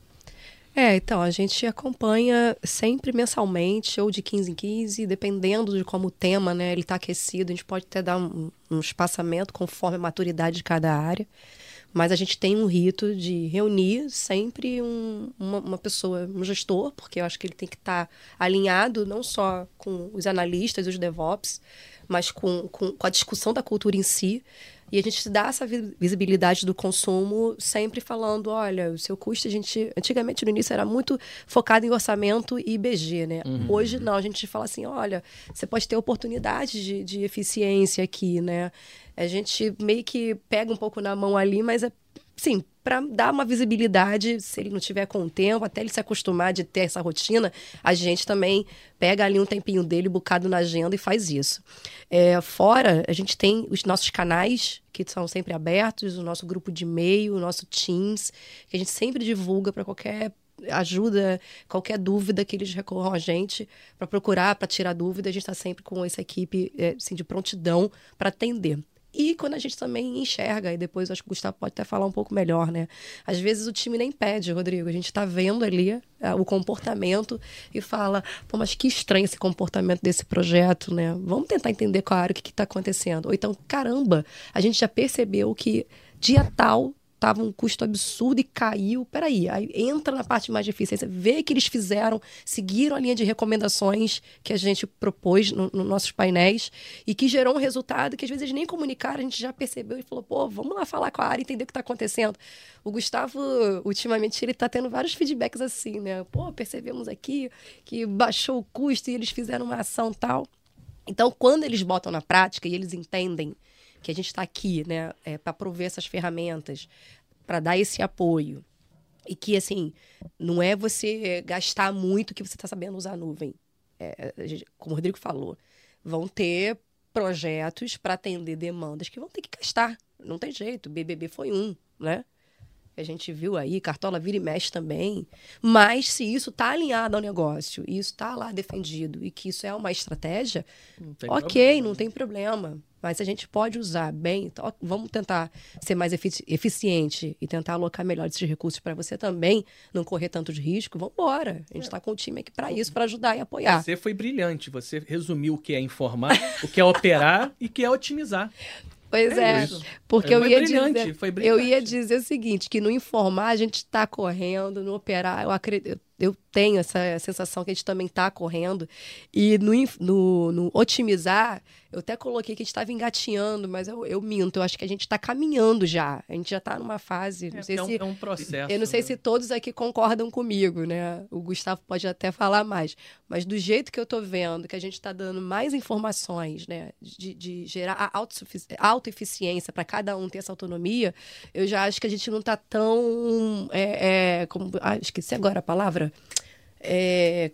É, então, a gente acompanha sempre mensalmente, ou de 15 em 15, dependendo de como o tema, né, ele está aquecido, a gente pode até dar um, um espaçamento conforme a maturidade de cada área. Mas a gente tem um rito de reunir sempre um, uma, uma, pessoa, um gestor, porque eu acho que ele tem que estar tá alinhado não só com os analistas, os DevOps, mas com, com, com a discussão da cultura em si, e a gente dá essa visibilidade do consumo sempre falando, olha, o seu custo, a gente. Antigamente, no início, era muito focado em orçamento e IBG, né? Uhum. Hoje não, a gente fala assim, olha, você pode ter oportunidade de, de eficiência aqui, né? A gente meio que pega um pouco na mão ali, mas é sim, para dar uma visibilidade, se ele não tiver com o tempo, até ele se acostumar de ter essa rotina, a gente também pega ali um tempinho dele, bocado na agenda e faz isso. É, fora, a gente tem os nossos canais, que são sempre abertos, o nosso grupo de e-mail, o nosso Teams, que a gente sempre divulga para qualquer ajuda, qualquer dúvida que eles recorram a gente para procurar, para tirar dúvida, a gente está sempre com essa equipe é, assim, de prontidão para atender. E quando a gente também enxerga, e depois acho que o Gustavo pode até falar um pouco melhor, né? Às vezes o time nem pede, Rodrigo. A gente está vendo ali é, o comportamento e fala, pô, mas que estranho esse comportamento desse projeto, né? Vamos tentar entender qual área, o que está acontecendo. Ou então, caramba, a gente já percebeu que dia tal estava um custo absurdo e caiu. Peraí, aí entra na parte mais difícil. Você vê que eles fizeram, seguiram a linha de recomendações que a gente propôs nos no nossos painéis e que gerou um resultado que às vezes nem comunicaram, a gente já percebeu e falou, pô, vamos lá falar com a área, entender o que está acontecendo. O Gustavo, ultimamente, ele está tendo vários feedbacks assim, né? Pô, percebemos aqui que baixou o custo e eles fizeram uma ação tal. Então, quando eles botam na prática e eles entendem que a gente está aqui, né, é, para prover essas ferramentas, para dar esse apoio. E que, assim, não é você gastar muito que você está sabendo usar a nuvem. É, como o Rodrigo falou, vão ter projetos para atender demandas que vão ter que gastar. Não tem jeito. BBB foi um, né? a gente viu aí, Cartola vira e mexe também. Mas se isso está alinhado ao negócio, e isso está lá defendido, e que isso é uma estratégia, ok, problema. não tem problema. Mas a gente pode usar bem, então, vamos tentar ser mais efici eficiente e tentar alocar melhor esses recursos para você também não correr tanto de risco. Vamos embora. A gente está com o time aqui para isso, para ajudar e apoiar. Você foi brilhante. Você resumiu o que é informar, o que é operar e o que é otimizar. Pois é, é porque eu ia dizer, eu ia dizer o seguinte, que no informar a gente está correndo, no operar, eu acredito, eu tenho essa sensação que a gente também está correndo e no, no, no otimizar eu até coloquei que a gente estava engatinhando, mas eu, eu, minto. Eu acho que a gente está caminhando já. A gente já está numa fase. Não é, sei é, se, um, é um processo. Eu não sei né? se todos aqui concordam comigo, né? O Gustavo pode até falar mais. Mas do jeito que eu estou vendo, que a gente está dando mais informações, né? De, de gerar a autoeficiência para cada um ter essa autonomia, eu já acho que a gente não está tão. É, é, como, ah, esqueci agora a palavra. É,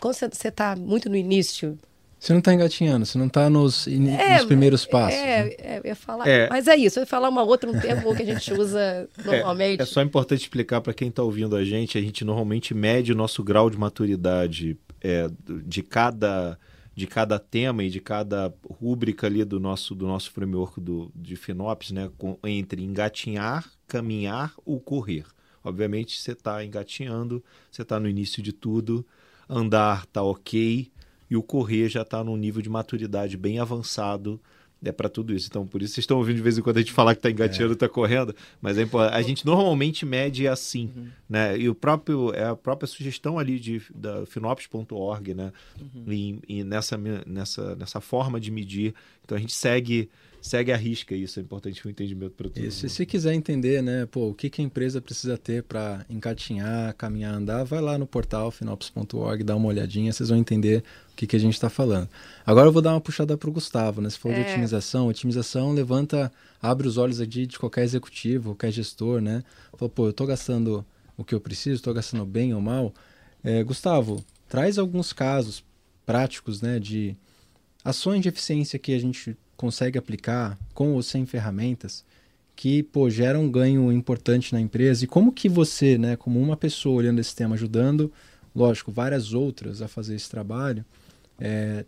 quando você está muito no início você não está engatinhando, você não está nos, é, nos, primeiros passos. É, né? é, eu ia falar, é. mas é isso, eu ia falar uma outra, um termo que a gente usa é, normalmente. É, só importante explicar para quem está ouvindo a gente, a gente normalmente mede o nosso grau de maturidade é, de cada de cada tema e de cada rúbrica ali do nosso do nosso framework do, de FinOps, né, com, entre engatinhar, caminhar ou correr. Obviamente você está engatinhando, você está no início de tudo, andar está ok, e o correr já está num nível de maturidade bem avançado é para tudo isso. Então, por isso vocês estão ouvindo de vez em quando a gente falar que está engateando, está é. correndo, mas é a gente normalmente mede assim, uhum. né? E o próprio é a própria sugestão ali de da finops.org, né? Uhum. E, e, nessa nessa nessa forma de medir. Então a gente segue segue a risca isso, é importante o um entendimento para todo Isso, e se quiser entender, né, pô, o que, que a empresa precisa ter para encatinhar, caminhar, andar, vai lá no portal finops.org, dá uma olhadinha, vocês vão entender o que, que a gente está falando. Agora eu vou dar uma puxada para o Gustavo, né? Você falou é. de otimização, otimização levanta, abre os olhos de, de qualquer executivo, qualquer gestor, né? Fala, pô, eu estou gastando o que eu preciso, estou gastando bem ou mal. É, Gustavo, traz alguns casos práticos, né, de ações de eficiência que a gente consegue aplicar com ou sem ferramentas que pô, gera um ganho importante na empresa e como que você, né, como uma pessoa olhando esse tema, ajudando, lógico, várias outras a fazer esse trabalho, é,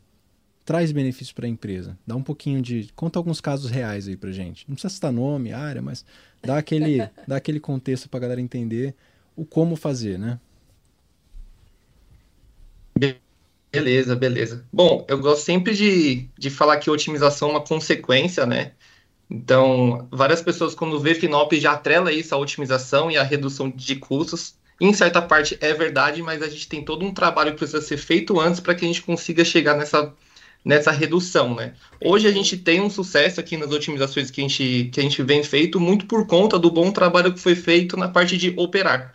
traz benefício para a empresa. Dá um pouquinho de, conta alguns casos reais aí para gente. Não precisa citar nome, área, mas dá aquele, dá aquele contexto para a galera entender o como fazer, né? Beleza, beleza. Bom, eu gosto sempre de, de falar que otimização é uma consequência, né? Então, várias pessoas, quando vê Finop, já atrela isso à otimização e à redução de custos. Em certa parte é verdade, mas a gente tem todo um trabalho que precisa ser feito antes para que a gente consiga chegar nessa, nessa redução, né? Hoje a gente tem um sucesso aqui nas otimizações que a gente, que a gente vem feito muito por conta do bom trabalho que foi feito na parte de operar.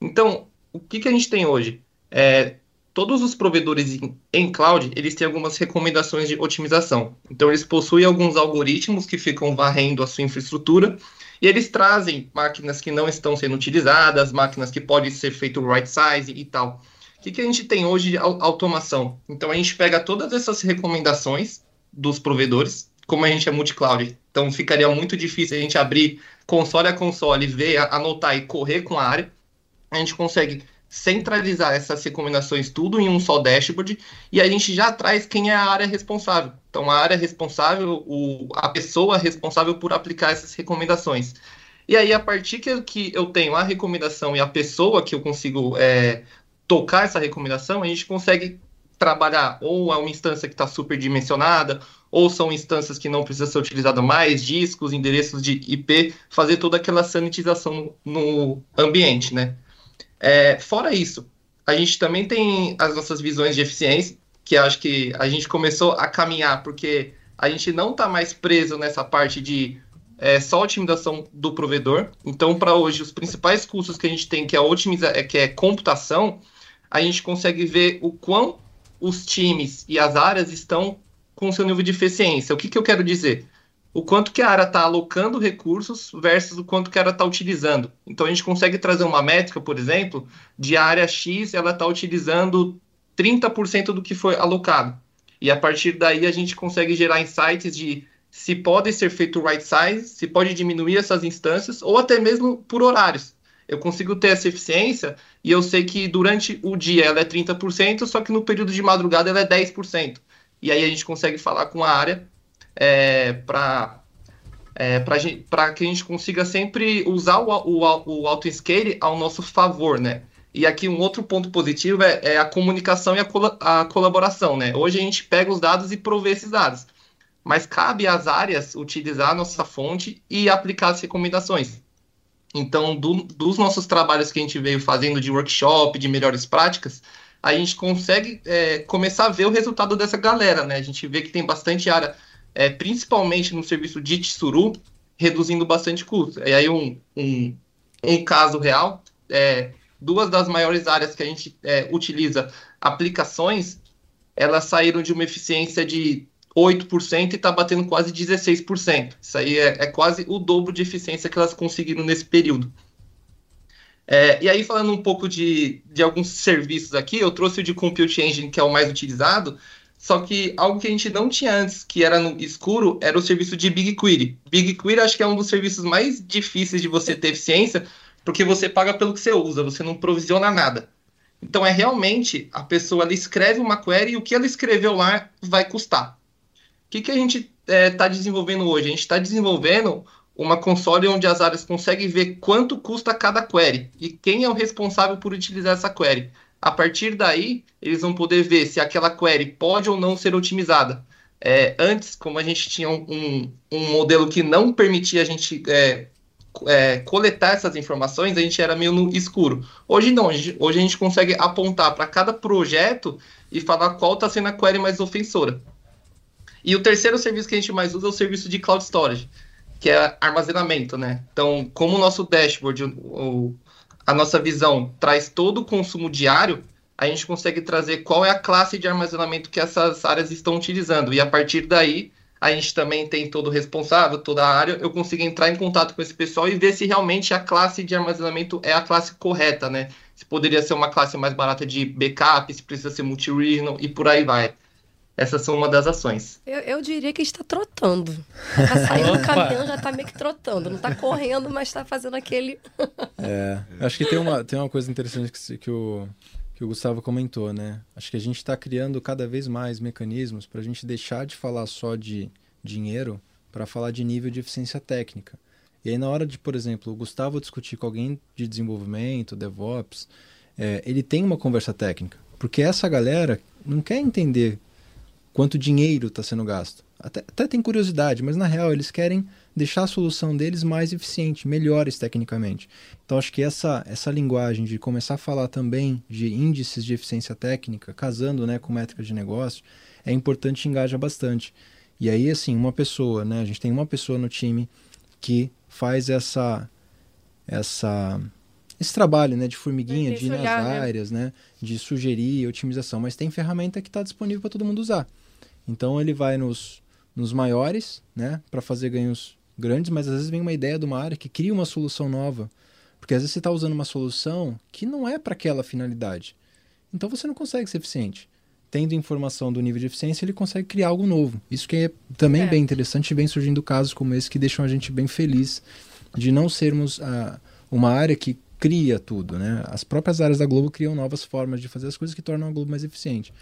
Então, o que, que a gente tem hoje? É, todos os provedores em, cloud, eles têm algumas recomendações de otimização. Então, eles possuem alguns algoritmos que ficam varrendo a sua infraestrutura e eles trazem máquinas que não estão sendo utilizadas, máquinas que podem ser feito right size e tal. O que, que a gente tem hoje de automação? Então, a gente pega todas essas recomendações dos provedores, como a gente é multi-cloud, então ficaria muito difícil a gente abrir console a console, ver, anotar e correr com a área. A gente consegue centralizar essas recomendações tudo em um só dashboard e a gente já traz quem é a área responsável. Então, a área responsável, o, a pessoa responsável por aplicar essas recomendações. E aí, a partir que, que eu tenho a recomendação e a pessoa que eu consigo é, tocar essa recomendação, a gente consegue trabalhar ou é uma instância que está superdimensionada, ou são instâncias que não precisam ser utilizadas mais, discos, endereços de IP, fazer toda aquela sanitização no ambiente, né? É, fora isso, a gente também tem as nossas visões de eficiência, que acho que a gente começou a caminhar porque a gente não está mais preso nessa parte de é, só otimização do provedor. Então, para hoje, os principais custos que a gente tem, que é, otimiza é, que é computação, a gente consegue ver o quão os times e as áreas estão com seu nível de eficiência. O que, que eu quero dizer? O quanto que a área está alocando recursos versus o quanto que a área está utilizando. Então a gente consegue trazer uma métrica, por exemplo, de área X ela está utilizando 30% do que foi alocado. E a partir daí a gente consegue gerar insights de se pode ser feito right size, se pode diminuir essas instâncias, ou até mesmo por horários. Eu consigo ter essa eficiência e eu sei que durante o dia ela é 30%, só que no período de madrugada ela é 10%. E aí a gente consegue falar com a área é, para é, para que a gente consiga sempre usar o, o, o auto-scale ao nosso favor, né? E aqui um outro ponto positivo é, é a comunicação e a, col a, colaboração, né? Hoje a gente pega os dados e provê esses dados, mas cabe às áreas utilizar a nossa fonte e aplicar as recomendações. Então, do, dos nossos trabalhos que a gente veio fazendo de workshop, de melhores práticas, a gente consegue é, começar a ver o resultado dessa galera, né? A gente vê que tem bastante área, é, principalmente no serviço de Tsuru, reduzindo bastante custo. E aí, um, um, um caso real, é, duas das maiores áreas que a gente é, utiliza aplicações, elas saíram de uma eficiência de 8% e está batendo quase 16%. Isso aí é, é, quase o dobro de eficiência que elas conseguiram nesse período. É, e aí, falando um pouco de, de alguns serviços aqui, eu trouxe o de Compute Engine, que é o mais utilizado, só que algo que a gente não tinha antes, que era no escuro, era o serviço de BigQuery. BigQuery acho que é um dos serviços mais difíceis de você ter eficiência, porque você paga pelo que você usa, você não provisiona nada. Então é realmente a pessoa ela escreve uma query e o que ela escreveu lá vai custar que, que a gente está é, tá desenvolvendo hoje? A gente está desenvolvendo uma console onde as áreas conseguem ver quanto custa cada query e quem é o responsável por utilizar essa query. A partir daí, eles vão poder ver se aquela query pode ou não ser otimizada. É, antes, como a gente tinha um, um, modelo que não permitia a gente é, é, coletar essas informações, a gente era meio no escuro. Hoje não, hoje a gente consegue apontar para cada projeto e falar qual está sendo a query mais ofensora. E o terceiro serviço que a gente mais usa é o serviço de cloud storage, que é armazenamento, né? Então, como o nosso dashboard, o, a nossa visão traz todo o consumo diário, a gente consegue trazer qual é a classe de armazenamento que essas áreas estão utilizando. E a partir daí, a gente também tem todo o responsável, toda a área, eu consigo entrar em contato com esse pessoal e ver se realmente a classe de armazenamento é a classe correta, né? Se poderia ser uma classe mais barata de backup, se precisa ser multi-regional e por aí vai. Essas são uma das ações. Eu, eu diria que está trotando. Tá saindo do caminhão, já está meio que trotando. Não está correndo, mas está fazendo aquele. é, acho que tem uma, tem uma coisa interessante que, que, o, que o Gustavo comentou, né? Acho que a gente está criando cada vez mais mecanismos para a gente deixar de falar só de dinheiro para falar de nível de eficiência técnica. E aí, na hora de, por exemplo, o Gustavo discutir com alguém de desenvolvimento, DevOps, é, ele tem uma conversa técnica. Porque essa galera não quer entender quanto dinheiro está sendo gasto. Até, até tem curiosidade, mas na real eles querem deixar a solução deles mais eficiente, melhores tecnicamente. Então acho que essa, essa linguagem de começar a falar também de índices de eficiência técnica, casando né, com métricas de negócio, é importante e engaja bastante. E aí, assim, uma pessoa, né? A gente tem uma pessoa no time que faz essa essa esse trabalho né, de formiguinha, de ir nas olhar, né? áreas, né? né? de sugerir otimização, mas tem ferramenta que está disponível para todo mundo usar. Então ele vai nos, nos maiores, né, para fazer ganhos grandes, mas às vezes vem uma ideia de uma área que cria uma solução nova. Porque às vezes você está usando uma solução que não é para aquela finalidade. Então você não consegue ser eficiente. Tendo informação do nível de eficiência, ele consegue criar algo novo. Isso que é também é. bem interessante e vem surgindo casos como esse que deixam a gente bem feliz de não sermos uh, uma área que cria tudo. Né? As próprias áreas da Globo criam novas formas de fazer as coisas que tornam a Globo mais eficiente.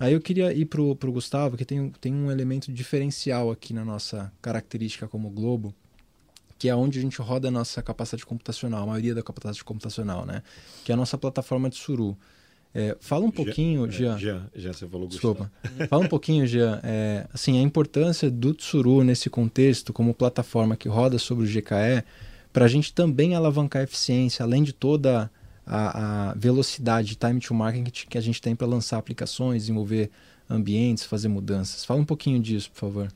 Aí eu queria ir pro, pro Gustavo, que tem, tem um elemento diferencial aqui na nossa característica como Globo, que é onde a gente roda a nossa capacidade computacional, a maioria da capacidade computacional, né? Que é a nossa plataforma de Suru. É, fala um pouquinho, Jean. Jean, Jean você falou Desculpa. fala um pouquinho, Jean, é, assim, a importância do Tsuru nesse contexto, como plataforma que roda sobre o GKE, para a gente também alavancar a eficiência, além de toda a, a velocidade, time to market que a gente tem para lançar aplicações, desenvolver ambientes, fazer mudanças. Fala um pouquinho disso, por favor.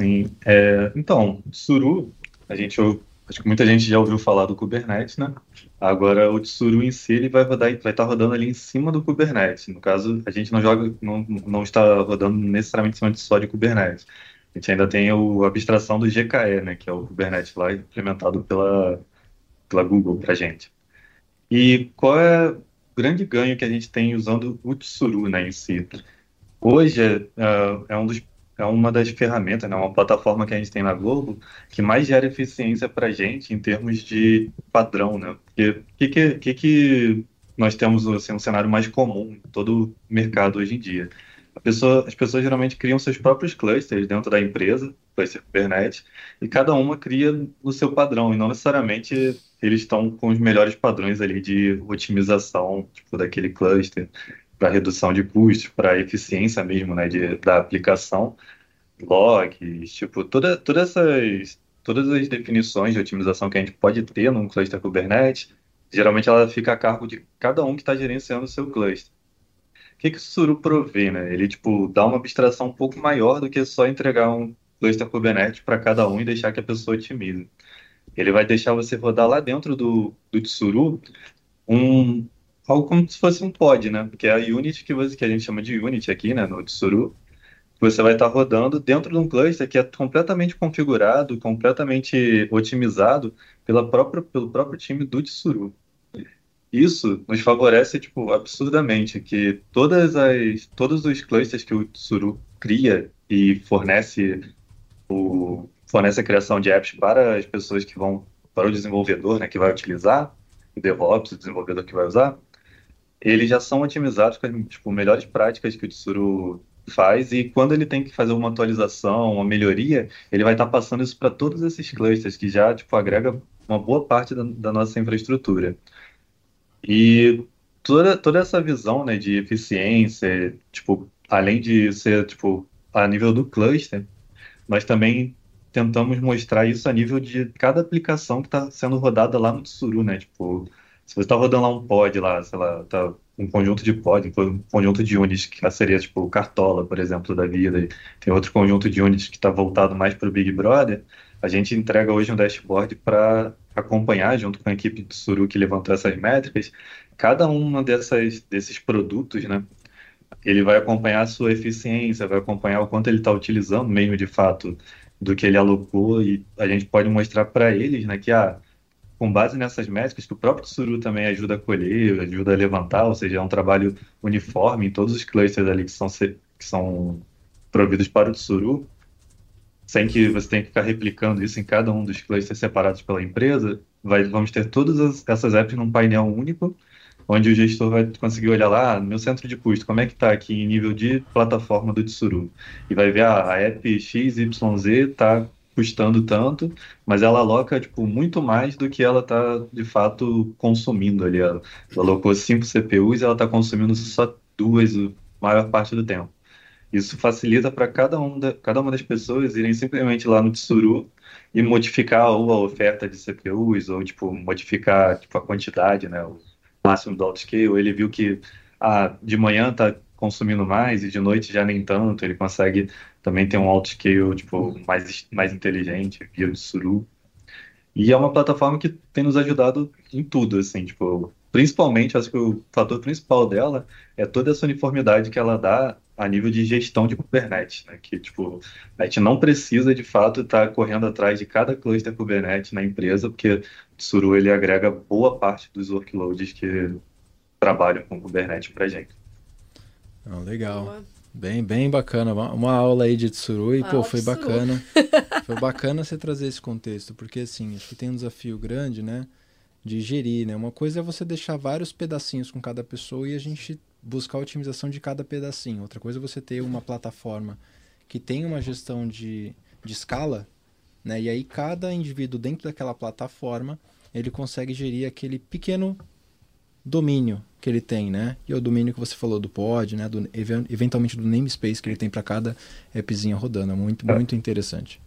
Sim, é, então, Tsuru, a gente acho que muita gente já ouviu falar do Kubernetes, né? Agora o Tsuru em si ele vai rodar, vai estar rodando ali em cima do Kubernetes. No caso, a gente não joga, não, não está rodando necessariamente em cima de só de Kubernetes. A gente ainda tem o, a abstração do GKE, né? Que é o Kubernetes lá implementado pela, pela Google para gente. E qual é o grande ganho que a gente tem usando o Tsuru né, em si? Hoje é, é um dos é uma das ferramentas, né, uma plataforma que a gente tem na Globo que mais gera eficiência para a gente em termos de padrão, né? Porque que que, que, que nós temos assim, um cenário mais comum em todo o mercado hoje em dia? Pessoa, as pessoas geralmente criam seus próprios clusters dentro da empresa, cluster Kubernetes, e cada uma cria o seu padrão, e não necessariamente eles estão com os melhores padrões ali de otimização tipo, daquele cluster, para redução de custos, para eficiência mesmo né, de, da aplicação, logs, tipo, toda, todas, essas, todas as definições de otimização que a gente pode ter num cluster Kubernetes, geralmente ela fica a cargo de cada um que está gerenciando o seu cluster. Que, que o Suru provê, né? Ele, tipo, dá uma abstração um pouco maior do que só entregar um cluster Kubernetes para cada um e deixar que a pessoa otimize. Ele vai deixar você rodar lá dentro do, do Tsuru um, algo como se fosse um pod, né? Que é a Unity que, você, que a gente chama de Unity aqui, né? No Tsuru. Você vai estar rodando dentro de um cluster que é completamente configurado, completamente otimizado pela própria, pelo próprio time do Tsuru. Isso nos favorece, tipo, absurdamente, que todas as, todos os clusters que o Tsuru cria e fornece o, fornece a criação de apps para as pessoas que vão, para o desenvolvedor, né, que vai utilizar, o DevOps, o desenvolvedor que vai usar, eles já são otimizados com as tipo, melhores práticas que o Tsuru faz e quando ele tem que fazer uma atualização, uma melhoria, ele vai estar passando isso para todos esses clusters que já tipo agrega uma boa parte da, da nossa infraestrutura. E toda, toda essa visão né, de eficiência, tipo, além de ser tipo a nível do cluster, nós também tentamos mostrar isso a nível de cada aplicação que está sendo rodada lá no Tsuru, né? Tipo, se você está rodando lá um pod lá, sei lá, tá um conjunto de pod, um conjunto de units que seria tipo o Cartola, por exemplo, da vida, tem outro conjunto de units que está voltado mais para o Big Brother, a gente entrega hoje um dashboard para acompanhar, junto com a equipe do Suru que levantou essas métricas, cada uma dessas, desses produtos, né? Ele vai acompanhar a sua eficiência, vai acompanhar o quanto ele está utilizando mesmo de fato do que ele alocou e a gente pode mostrar para eles, né, que ah, com base nessas métricas, que o próprio Tsuru também ajuda a colher, ajuda a levantar, ou seja, é um trabalho uniforme em todos os clusters ali que são, que são providos para o Tsuru, sem que você tenha que ficar replicando isso em cada um dos clusters separados pela empresa, vai, vamos ter todas as, essas apps num painel único, onde o gestor vai conseguir olhar lá, ah, meu centro de custo, como é que está aqui em nível de plataforma do Tsuru? E vai ver, ah, a app XYZ está custando tanto, mas ela aloca tipo, muito mais do que ela está de fato consumindo ali. Ela, ela alocou cinco CPUs e ela está consumindo só duas a maior parte do tempo. Isso facilita para cada, um cada uma das pessoas irem simplesmente lá no Tsuru e modificar ou a oferta de CPUs ou tipo modificar tipo, a quantidade, né, o máximo do autoscale. Ele viu que ah, de manhã está consumindo mais e de noite já nem tanto. Ele consegue também ter um autoscale tipo mais mais inteligente via o Tsuru. E é uma plataforma que tem nos ajudado em tudo, assim, tipo, principalmente, acho que o fator principal dela é toda essa uniformidade que ela dá a nível de gestão de Kubernetes, né? Que, tipo, a gente não precisa, de fato, estar tá correndo atrás de cada cluster Kubernetes na empresa, porque o Tsuru, ele agrega boa parte dos workloads que trabalham com Kubernetes para gente. Oh, legal. Boa. Bem, bem bacana. Uma, uma, aula aí de Tsuru e, pô, foi bacana. foi bacana você trazer esse contexto, porque, assim, acho que tem um desafio grande, né? De gerir, né? Uma coisa é você deixar vários pedacinhos com cada pessoa e a gente buscar a otimização de cada pedacinho. Outra coisa é você ter uma plataforma que tem uma gestão de, de escala, né? E aí cada indivíduo dentro daquela plataforma, ele consegue gerir aquele pequeno domínio que ele tem, né? E é o domínio que você falou do pod, né? Do, eventualmente do namespace que ele tem para cada appzinha rodando. É muito, é. muito interessante.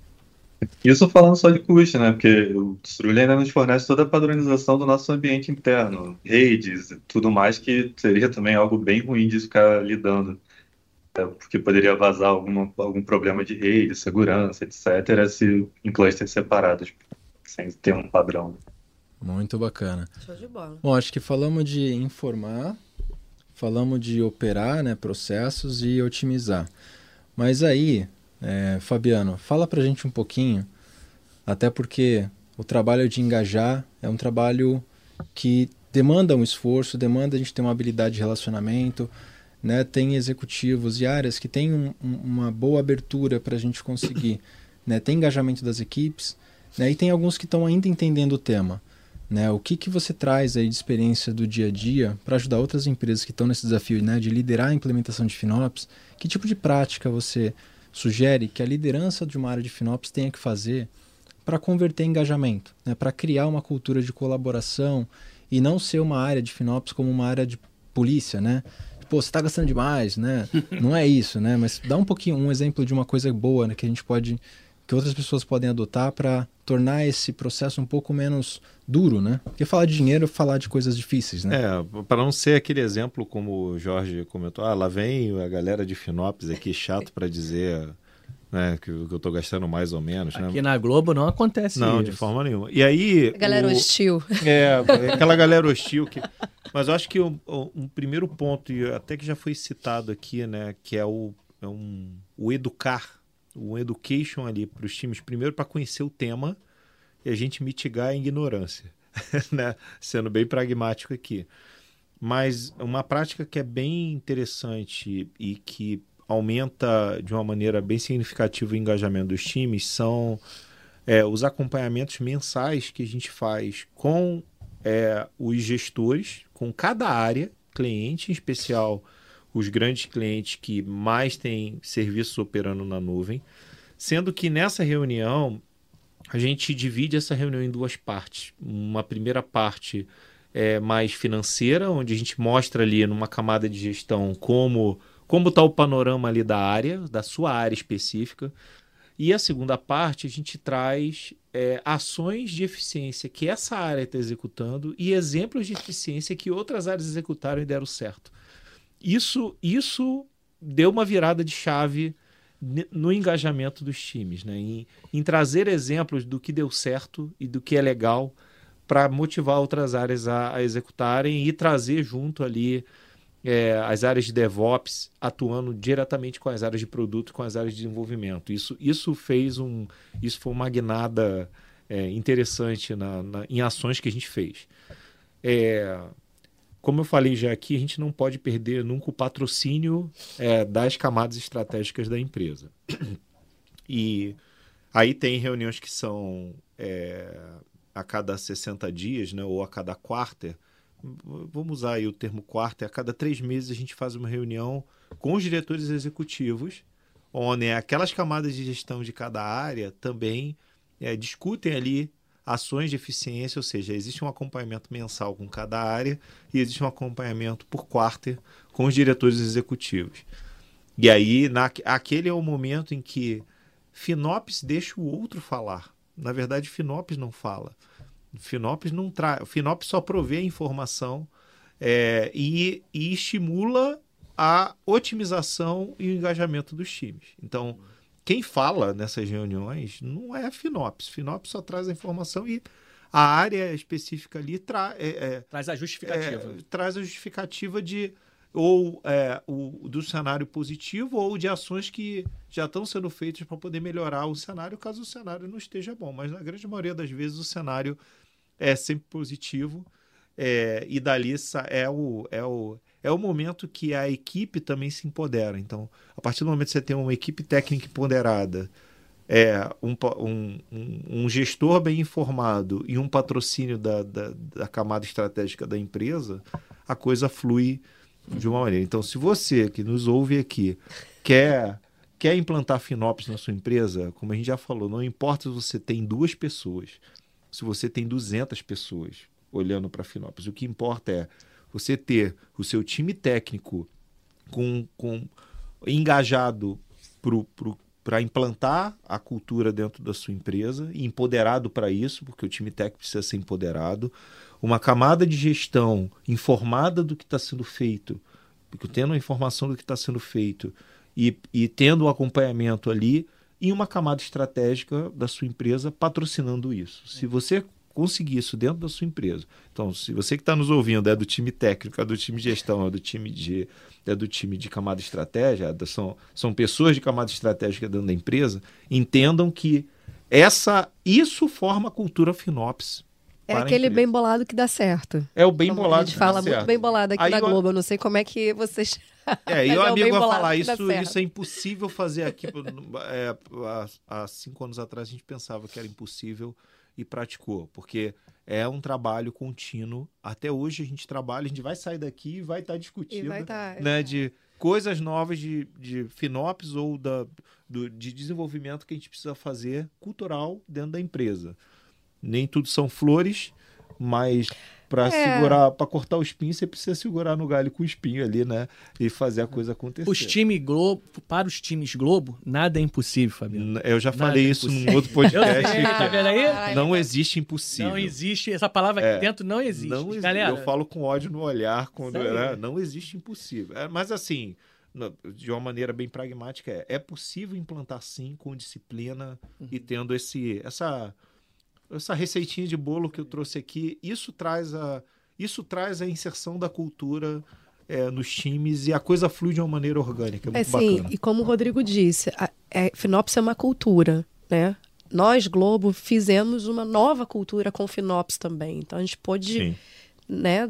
Isso falando só de custo, né? Porque o Strully ainda nos fornece toda a padronização do nosso ambiente interno, redes, tudo mais, que seria também algo bem ruim de ficar lidando. É, porque poderia vazar alguma, algum problema de rede, segurança, etc., se em clusters separados, sem ter um padrão. Muito bacana. Show de bola. Bom, acho que falamos de informar, falamos de operar né, processos e otimizar. Mas aí, é, Fabiano, fala pra gente um pouquinho, até porque o trabalho de engajar é um trabalho que demanda um esforço, demanda a gente ter uma habilidade de relacionamento. né, tem executivos e áreas que têm um, um, uma boa abertura para a gente conseguir, né, tem engajamento das equipes, né, e tem alguns que estão ainda entendendo o tema. Né, o que, que você traz aí de experiência do dia a dia para ajudar outras empresas que estão nesse desafio né, de liderar a implementação de FinOps? Que tipo de prática você sugere que a liderança de uma área de FinOps tenha que fazer para converter engajamento, né, para criar uma cultura de colaboração e não ser uma área de FinOps como uma área de polícia, né? Pô, você está gastando demais, né? Não é isso, né? Mas dá um pouquinho um exemplo de uma coisa boa né, que a gente pode que outras pessoas podem adotar para tornar esse processo um pouco menos duro, né? Porque falar de dinheiro é falar de coisas difíceis, né? É, para não ser aquele exemplo como o Jorge comentou, ah, lá vem a galera de Finópolis aqui chato para dizer né, que, que eu estou gastando mais ou menos. Né? Aqui né? na Globo não acontece não, isso. Não, de forma nenhuma. E aí... A galera o... hostil. É, aquela galera hostil que... Mas eu acho que um, um, primeiro ponto, e até que já foi citado aqui, né, que é o, é um, o educar o education ali para os times, primeiro para conhecer o tema e a gente mitigar a ignorância, né? sendo bem pragmático aqui. Mas uma prática que é bem interessante e que aumenta de uma maneira bem significativa o engajamento dos times são é, os acompanhamentos mensais que a gente faz com é, os gestores, com cada área, cliente em especial os grandes clientes que mais têm serviços operando na nuvem, sendo que nessa reunião a gente divide essa reunião em duas partes. Uma primeira parte é mais financeira, onde a gente mostra ali numa camada de gestão como como está o panorama ali da área, da sua área específica. E a segunda parte, a gente traz é, ações de eficiência que essa área está executando e exemplos de eficiência que outras áreas executaram e deram certo. Isso, isso deu uma virada de chave no engajamento dos times, né? em, em trazer exemplos do que deu certo e do que é legal para motivar outras áreas a, a, executarem e trazer junto ali é, as áreas de DevOps atuando diretamente com as áreas de produto, com as áreas de desenvolvimento. Isso, isso fez um, isso foi uma guinada é, interessante na, na, em ações que a gente fez. É, como eu falei já aqui, a gente não pode perder nunca o patrocínio é, das camadas estratégicas da empresa. E aí tem reuniões que são é, a cada 60 dias, né, ou a cada quarter. Vamos usar aí o termo quarter. A cada três meses a gente faz uma reunião com os diretores executivos, onde aquelas camadas de gestão de cada área também é, discutem ali ações de eficiência, ou seja, existe um acompanhamento mensal com cada área e existe um acompanhamento por quarter com os diretores executivos. E aí, na, aquele é o momento em que Finops deixa o outro falar. Na verdade, Finops não fala. Finops não traz. Finops só provê a informação é, e, e estimula a otimização e o engajamento dos times. Então, quem fala nessas reuniões não é a Finops. Finops só traz a informação e a área específica ali tra é, é, traz a justificativa. É, traz a justificativa de ou é, o, do cenário positivo ou de ações que já estão sendo feitas para poder melhorar o cenário caso o cenário não esteja bom. Mas na grande maioria das vezes o cenário é sempre positivo é, e dali é o, é o é o momento que a equipe também se empodera. Então, a partir do momento que você tem uma equipe técnica empoderada, é, um, um, um, gestor bem informado e um patrocínio da, da, da, camada estratégica da empresa, a coisa flui de uma maneira. Então, se você que nos ouve aqui quer, quer implantar Finops na sua empresa, como a gente já falou, não importa se você tem duas pessoas, se você tem 200 pessoas olhando para Finops, o que importa é você ter o seu time técnico com, com engajado para implantar a cultura dentro da sua empresa e empoderado para isso, porque o time técnico precisa ser empoderado, uma camada de gestão informada do que está sendo feito, porque tendo a informação do que está sendo feito e, e tendo o acompanhamento ali, e uma camada estratégica da sua empresa patrocinando isso. Se você conseguir isso dentro da sua empresa. Então, se você que está nos ouvindo é do time técnico, é do time de gestão, é do time de, é do time de camada estratégia, é são, são pessoas de camada estratégica dentro da empresa, entendam que essa isso forma a cultura FinOps. É aquele bem bolado que dá certo. É o bem como bolado. A gente fala muito bem bolado aqui Aí na eu... Globo. Eu não sei como é que vocês. É, e o é amigo vai falar isso, isso é impossível fazer aqui. É, há, há cinco anos atrás a gente pensava que era impossível e praticou, porque é um trabalho contínuo. Até hoje a gente trabalha, a gente vai sair daqui e vai estar tá discutindo, tá, né, é. de coisas novas de, de FinOps ou da, do, de desenvolvimento que a gente precisa fazer cultural dentro da empresa. Nem tudo são flores, mas para é. segurar, para cortar o espinho, você precisa segurar no galho com o espinho ali, né? E fazer a coisa acontecer. Os times Globo, para os times Globo, nada é impossível, Fabiano. Eu já falei nada é isso num outro podcast. tá vendo aí? Não existe impossível. Não existe, essa palavra aqui é, dentro não existe. Não existe. Galera, eu falo com ódio no olhar quando né? não existe impossível. É, mas assim, de uma maneira bem pragmática, é, é possível implantar sim com disciplina uhum. e tendo esse essa essa receitinha de bolo que eu trouxe aqui, isso traz a, isso traz a inserção da cultura é, nos times e a coisa flui de uma maneira orgânica. É, muito é sim, e como o Rodrigo disse, a, é, Finops é uma cultura, né? Nós, Globo, fizemos uma nova cultura com Finops também. Então a gente pôde, né,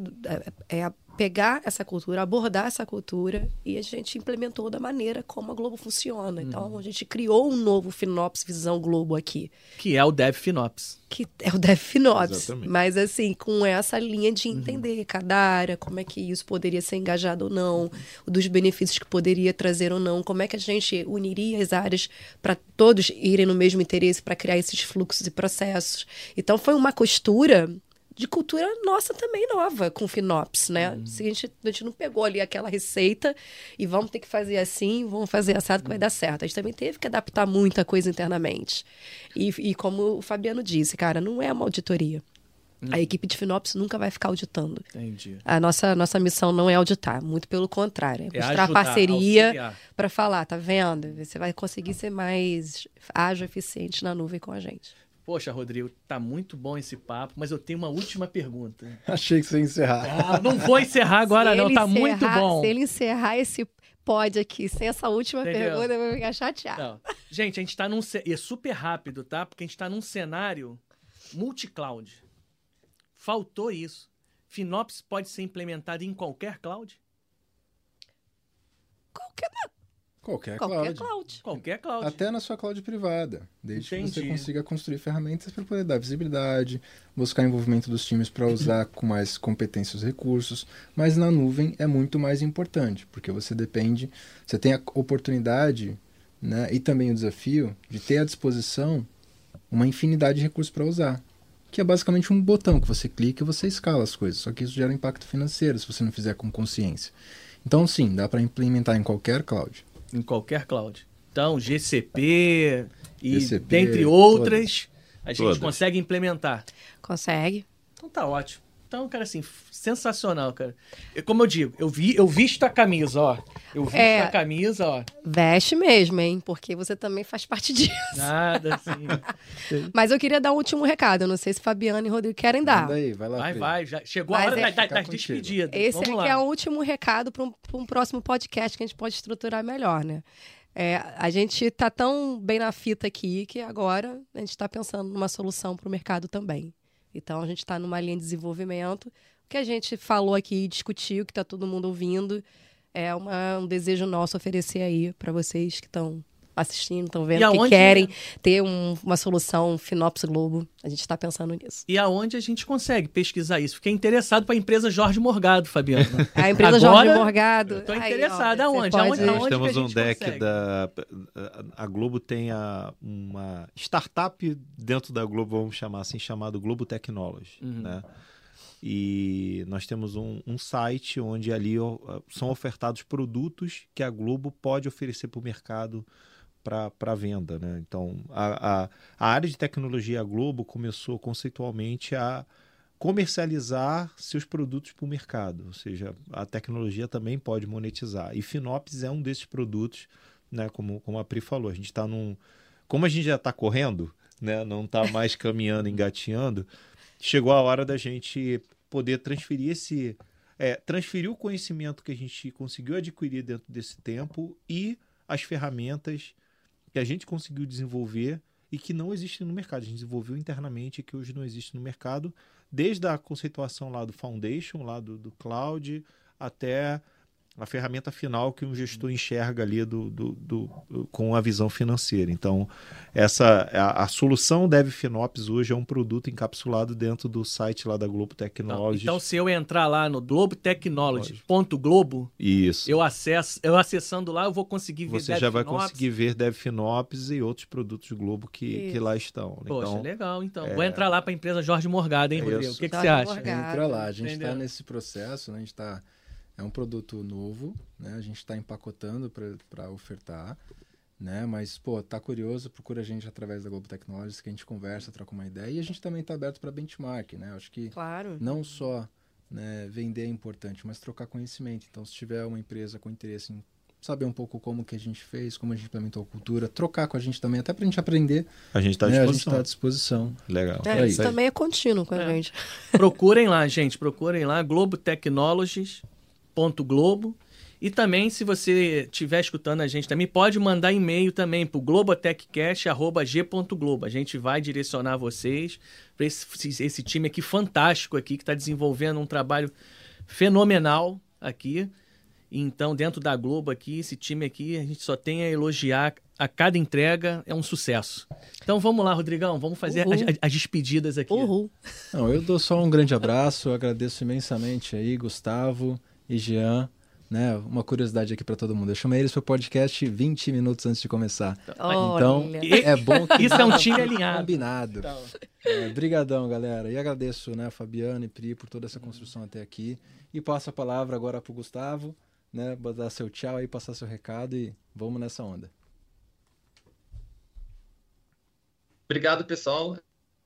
é, é pegar essa cultura, abordar essa cultura e a gente implementou da maneira como a Globo funciona. Então uhum. a gente criou um novo Finops Visão Globo aqui. Que é o Dev Finops. Que é o Dev Finops. Exatamente. Mas assim, com essa linha de uhum. entender uhum. cada área, como é que isso poderia ser engajado ou não, dos benefícios que poderia trazer ou não, como é que a gente uniria as áreas para todos irem no mesmo interesse para criar esses fluxos e processos. Então foi uma costura de cultura nossa também nova com Finops, né? Uhum. Se a gente, a gente não pegou ali aquela receita e vamos ter que fazer assim, vamos fazer assado que vai dar certo. A gente também teve que adaptar muita coisa internamente. E, e como o Fabiano disse, cara, não é uma auditoria. A uhum. equipe de Finops nunca vai ficar auditando. Entendi. A nossa, nossa missão não é auditar, muito pelo contrário. É, é mostrar ajudar, parceria para falar, tá vendo? Você vai conseguir ser mais ágil, eficiente na nuvem com a gente. Poxa, Rodrigo, tá muito bom esse papo, mas eu tenho uma última pergunta. Achei que você ia encerrar. Ah, não vou encerrar agora, não, tá muito bom. Se ele encerrar esse pod aqui sem essa última Entendeu? pergunta, eu vou ficar chateado. Não. Gente, a gente tá num. E é super rápido, tá? Porque a gente tá num cenário multi-cloud. Faltou isso. Finops pode ser implementado em qualquer cloud? Qualquer. Qualquer, Qualquer cloud. cloud. Qualquer cloud. Até na sua cloud privada. Desde Entendi. que você consiga construir ferramentas para poder dar visibilidade, buscar envolvimento dos times para usar com mais competência os recursos. Mas na nuvem é muito mais importante, porque você depende, você tem a oportunidade né, e também o desafio de ter à disposição uma infinidade de recursos para usar. Que é basicamente um botão que você clica e você escala as coisas. Só que isso gera impacto financeiro se você não fizer com consciência. Então, sim, dá para implementar em qualquer cloud em qualquer cloud. Então, GCP e GCP, dentre outras, todas. a gente todas. consegue implementar. Consegue. Então tá ótimo. Então, cara, assim, sensacional, cara. Como eu digo, eu vi, eu visto a camisa, ó. Eu visto é, a camisa, ó. Veste mesmo, hein? Porque você também faz parte disso. Nada, assim. Mas eu queria dar um último recado. Eu não sei se Fabiana e Rodrigo querem dar. Manda aí, vai lá. Vai, vai. Já chegou Mas a hora é, das despedidas. Esse Vamos aqui lá. é o último recado para um, um próximo podcast que a gente pode estruturar melhor, né? É, a gente está tão bem na fita aqui que agora a gente está pensando numa solução para o mercado também. Então a gente está numa linha de desenvolvimento. O que a gente falou aqui e discutiu, que está todo mundo ouvindo, é uma, um desejo nosso oferecer aí para vocês que estão assistindo, estão vendo, que querem é? ter um, uma solução Finops Globo. A gente está pensando nisso. E aonde a gente consegue pesquisar isso? Fiquei interessado para a empresa Jorge Morgado, Fabiano. a empresa Agora, Jorge Morgado. Estou interessado. Aonde? Pode... aonde? Nós temos um deck consegue? da... A Globo tem a, uma startup dentro da Globo, vamos chamar assim, chamado Globo Technology, uhum. né? E nós temos um, um, site onde ali são ofertados produtos que a Globo pode oferecer para o mercado para venda. Né? Então, a, a, a, área de tecnologia Globo começou conceitualmente a comercializar seus produtos para o mercado, ou seja, a tecnologia também pode monetizar. E Finops é um desses produtos, né? como, como a Pri falou, a gente está num. Como a gente já está correndo, né? não está mais caminhando, engateando, chegou a hora da gente poder transferir esse. É, transferir o conhecimento que a gente conseguiu adquirir dentro desse tempo e as ferramentas que a gente conseguiu desenvolver e que não existe no mercado. A gente desenvolveu internamente e que hoje não existe no mercado desde a conceituação lá do Foundation, lá do, do Cloud, até a ferramenta final que um gestor enxerga ali do, do, do, com a visão financeira. Então, essa a, a solução DevFinops hoje é um produto encapsulado dentro do site lá da Globo Technologies. Então, se eu entrar lá no globotechnology.globo, isso. Eu acesso, eu acessando lá, eu vou conseguir ver Você já vai conseguir ver DevFinops e outros produtos Globo que, que lá estão. Poxa, então, legal. Então, é... vou entrar lá para a empresa Jorge Morgado, hein, é Rodrigo? O que, que você acha? Entra lá, a gente está nesse processo, né? a gente está é um produto novo, né? A gente está empacotando para ofertar, né? Mas, pô, tá curioso, procura a gente através da Globo Technologies, que a gente conversa, troca uma ideia. E a gente também está aberto para benchmark, né? Acho que claro. não só né, vender é importante, mas trocar conhecimento. Então, se tiver uma empresa com interesse em saber um pouco como que a gente fez, como a gente implementou a cultura, trocar com a gente também, até para a gente aprender. A gente está né? à, tá à disposição. Legal. É, isso também é contínuo com a é. gente. Procurem lá, gente, procurem lá, Globo Technologies globo E também, se você estiver escutando a gente também, pode mandar e-mail também para o globotechcast.g.globo. A gente vai direcionar vocês para esse, esse time aqui fantástico aqui, que está desenvolvendo um trabalho fenomenal aqui. Então, dentro da Globo aqui, esse time aqui, a gente só tem a elogiar. A cada entrega é um sucesso. Então vamos lá, Rodrigão, vamos fazer as, as, despedidas aqui. Uhul. Não, eu dou só um grande abraço, eu agradeço imensamente aí, Gustavo e Jean. Né, uma curiosidade aqui para todo mundo. Eu chamei eles para o podcast 20 minutos antes de começar. Olha. Então, é bom que isso é um time alinhado. Combinado. Então. É, brigadão, galera. E agradeço, né, Fabiano e Pri por toda essa construção até aqui. E passo a palavra agora para o Gustavo, né, dar seu tchau aí, passar seu recado e vamos nessa onda. Obrigado, pessoal.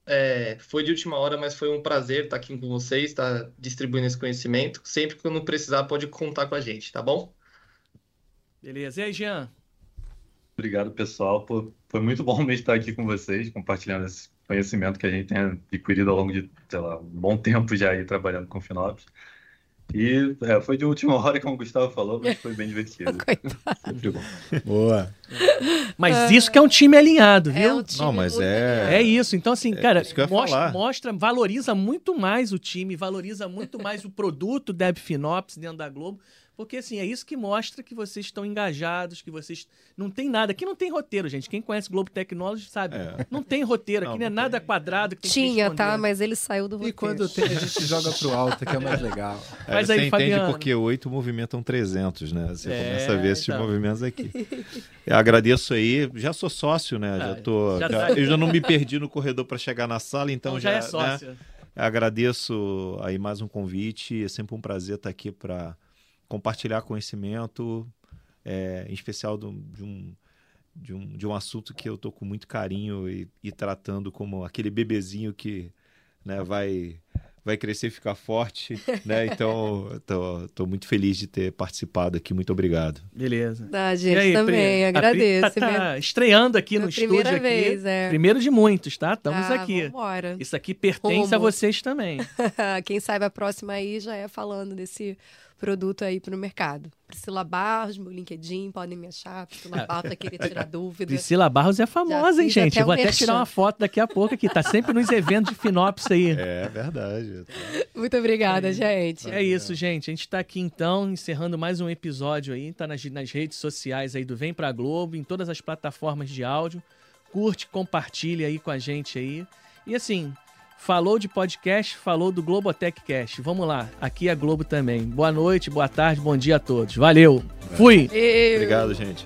É, foi de última hora, mas foi um prazer estar aqui com vocês, estar distribuindo esse conhecimento. Sempre que eu não precisar, pode contar com a gente, tá bom? Beleza. E aí, Jean? Obrigado, pessoal. Pô, foi muito bom mesmo estar aqui com vocês, compartilhando esse conhecimento que a gente tem adquirido ao longo de, sei lá, um bom tempo já aí trabalhando com Finops. E é, foi de última hora, como o Gustavo falou, mas foi bem divertido. Sempre bom. Boa. Mas ah, isso que é um time alinhado, viu? É um time Não, mas é. É isso. Então, assim, É cara, mostra, mostra, valoriza muito mais o time, valoriza muito mais o produto Deb Finops dentro da Globo. Porque, assim, é isso que mostra que vocês estão engajados, que vocês. Não tem nada. Aqui não tem roteiro, gente. Quem conhece Globo Technology sabe. É. Não tem roteiro. Aqui Não, não é nada quadrado que tem que Tinha, responder. tá? Mas ele saiu do E roteiro. quando tem, a gente joga pro alto, que é mais legal. Aí Mas você aí, entende Fabiano. porque oito movimentam 300, né? Você É, começa a ver esses então. movimentos aqui. Eu agradeço aí, já sou sócio, né? Ah, já tô, já já- tá. eu já não me perdi no corredor para chegar na sala, então, Então já, é né? sócio. Agradeço aí mais um convite, é sempre um prazer estar aqui para compartilhar conhecimento, é, em especial do- de, um, de, um, de um assunto que eu tô com muito carinho e, e tratando como aquele bebezinho que né, vai, vai crescer e ficar forte, né? Então, tô muito feliz de ter participado aqui, muito obrigado. Beleza. E gente, aí, também, Pri? agradeço. Pri tá, tá estreando aqui no Minha estúdio primeira aqui. vez, é. Primeiro de muitos, tá? Estamos Ah, aqui. Vambora. Isso aqui pertence a vocês também. Quem sabe a próxima aí já é falando desse produto aí pro mercado. Priscila Barros, meu LinkedIn, podem me achar. Priscila Barros, pra querer tirar dúvida. Priscila Barros é famosa, hein, gente? até vou o até merchan. tirar uma foto daqui a pouco aqui. Tá sempre nos eventos de Finops aí. É verdade. Muito obrigada, gente. É isso, gente. A gente tá aqui então, encerrando mais um episódio aí. Tá nas, nas redes sociais aí do Vem Pra Globo, em todas as plataformas de áudio. Curte, compartilha aí com a gente aí. E assim, falou de podcast, falou do Globotech Cast. Vamos lá, aqui é a Globo também. Boa noite, boa tarde, bom dia a todos. Valeu! Fui! Eu- Obrigado, gente.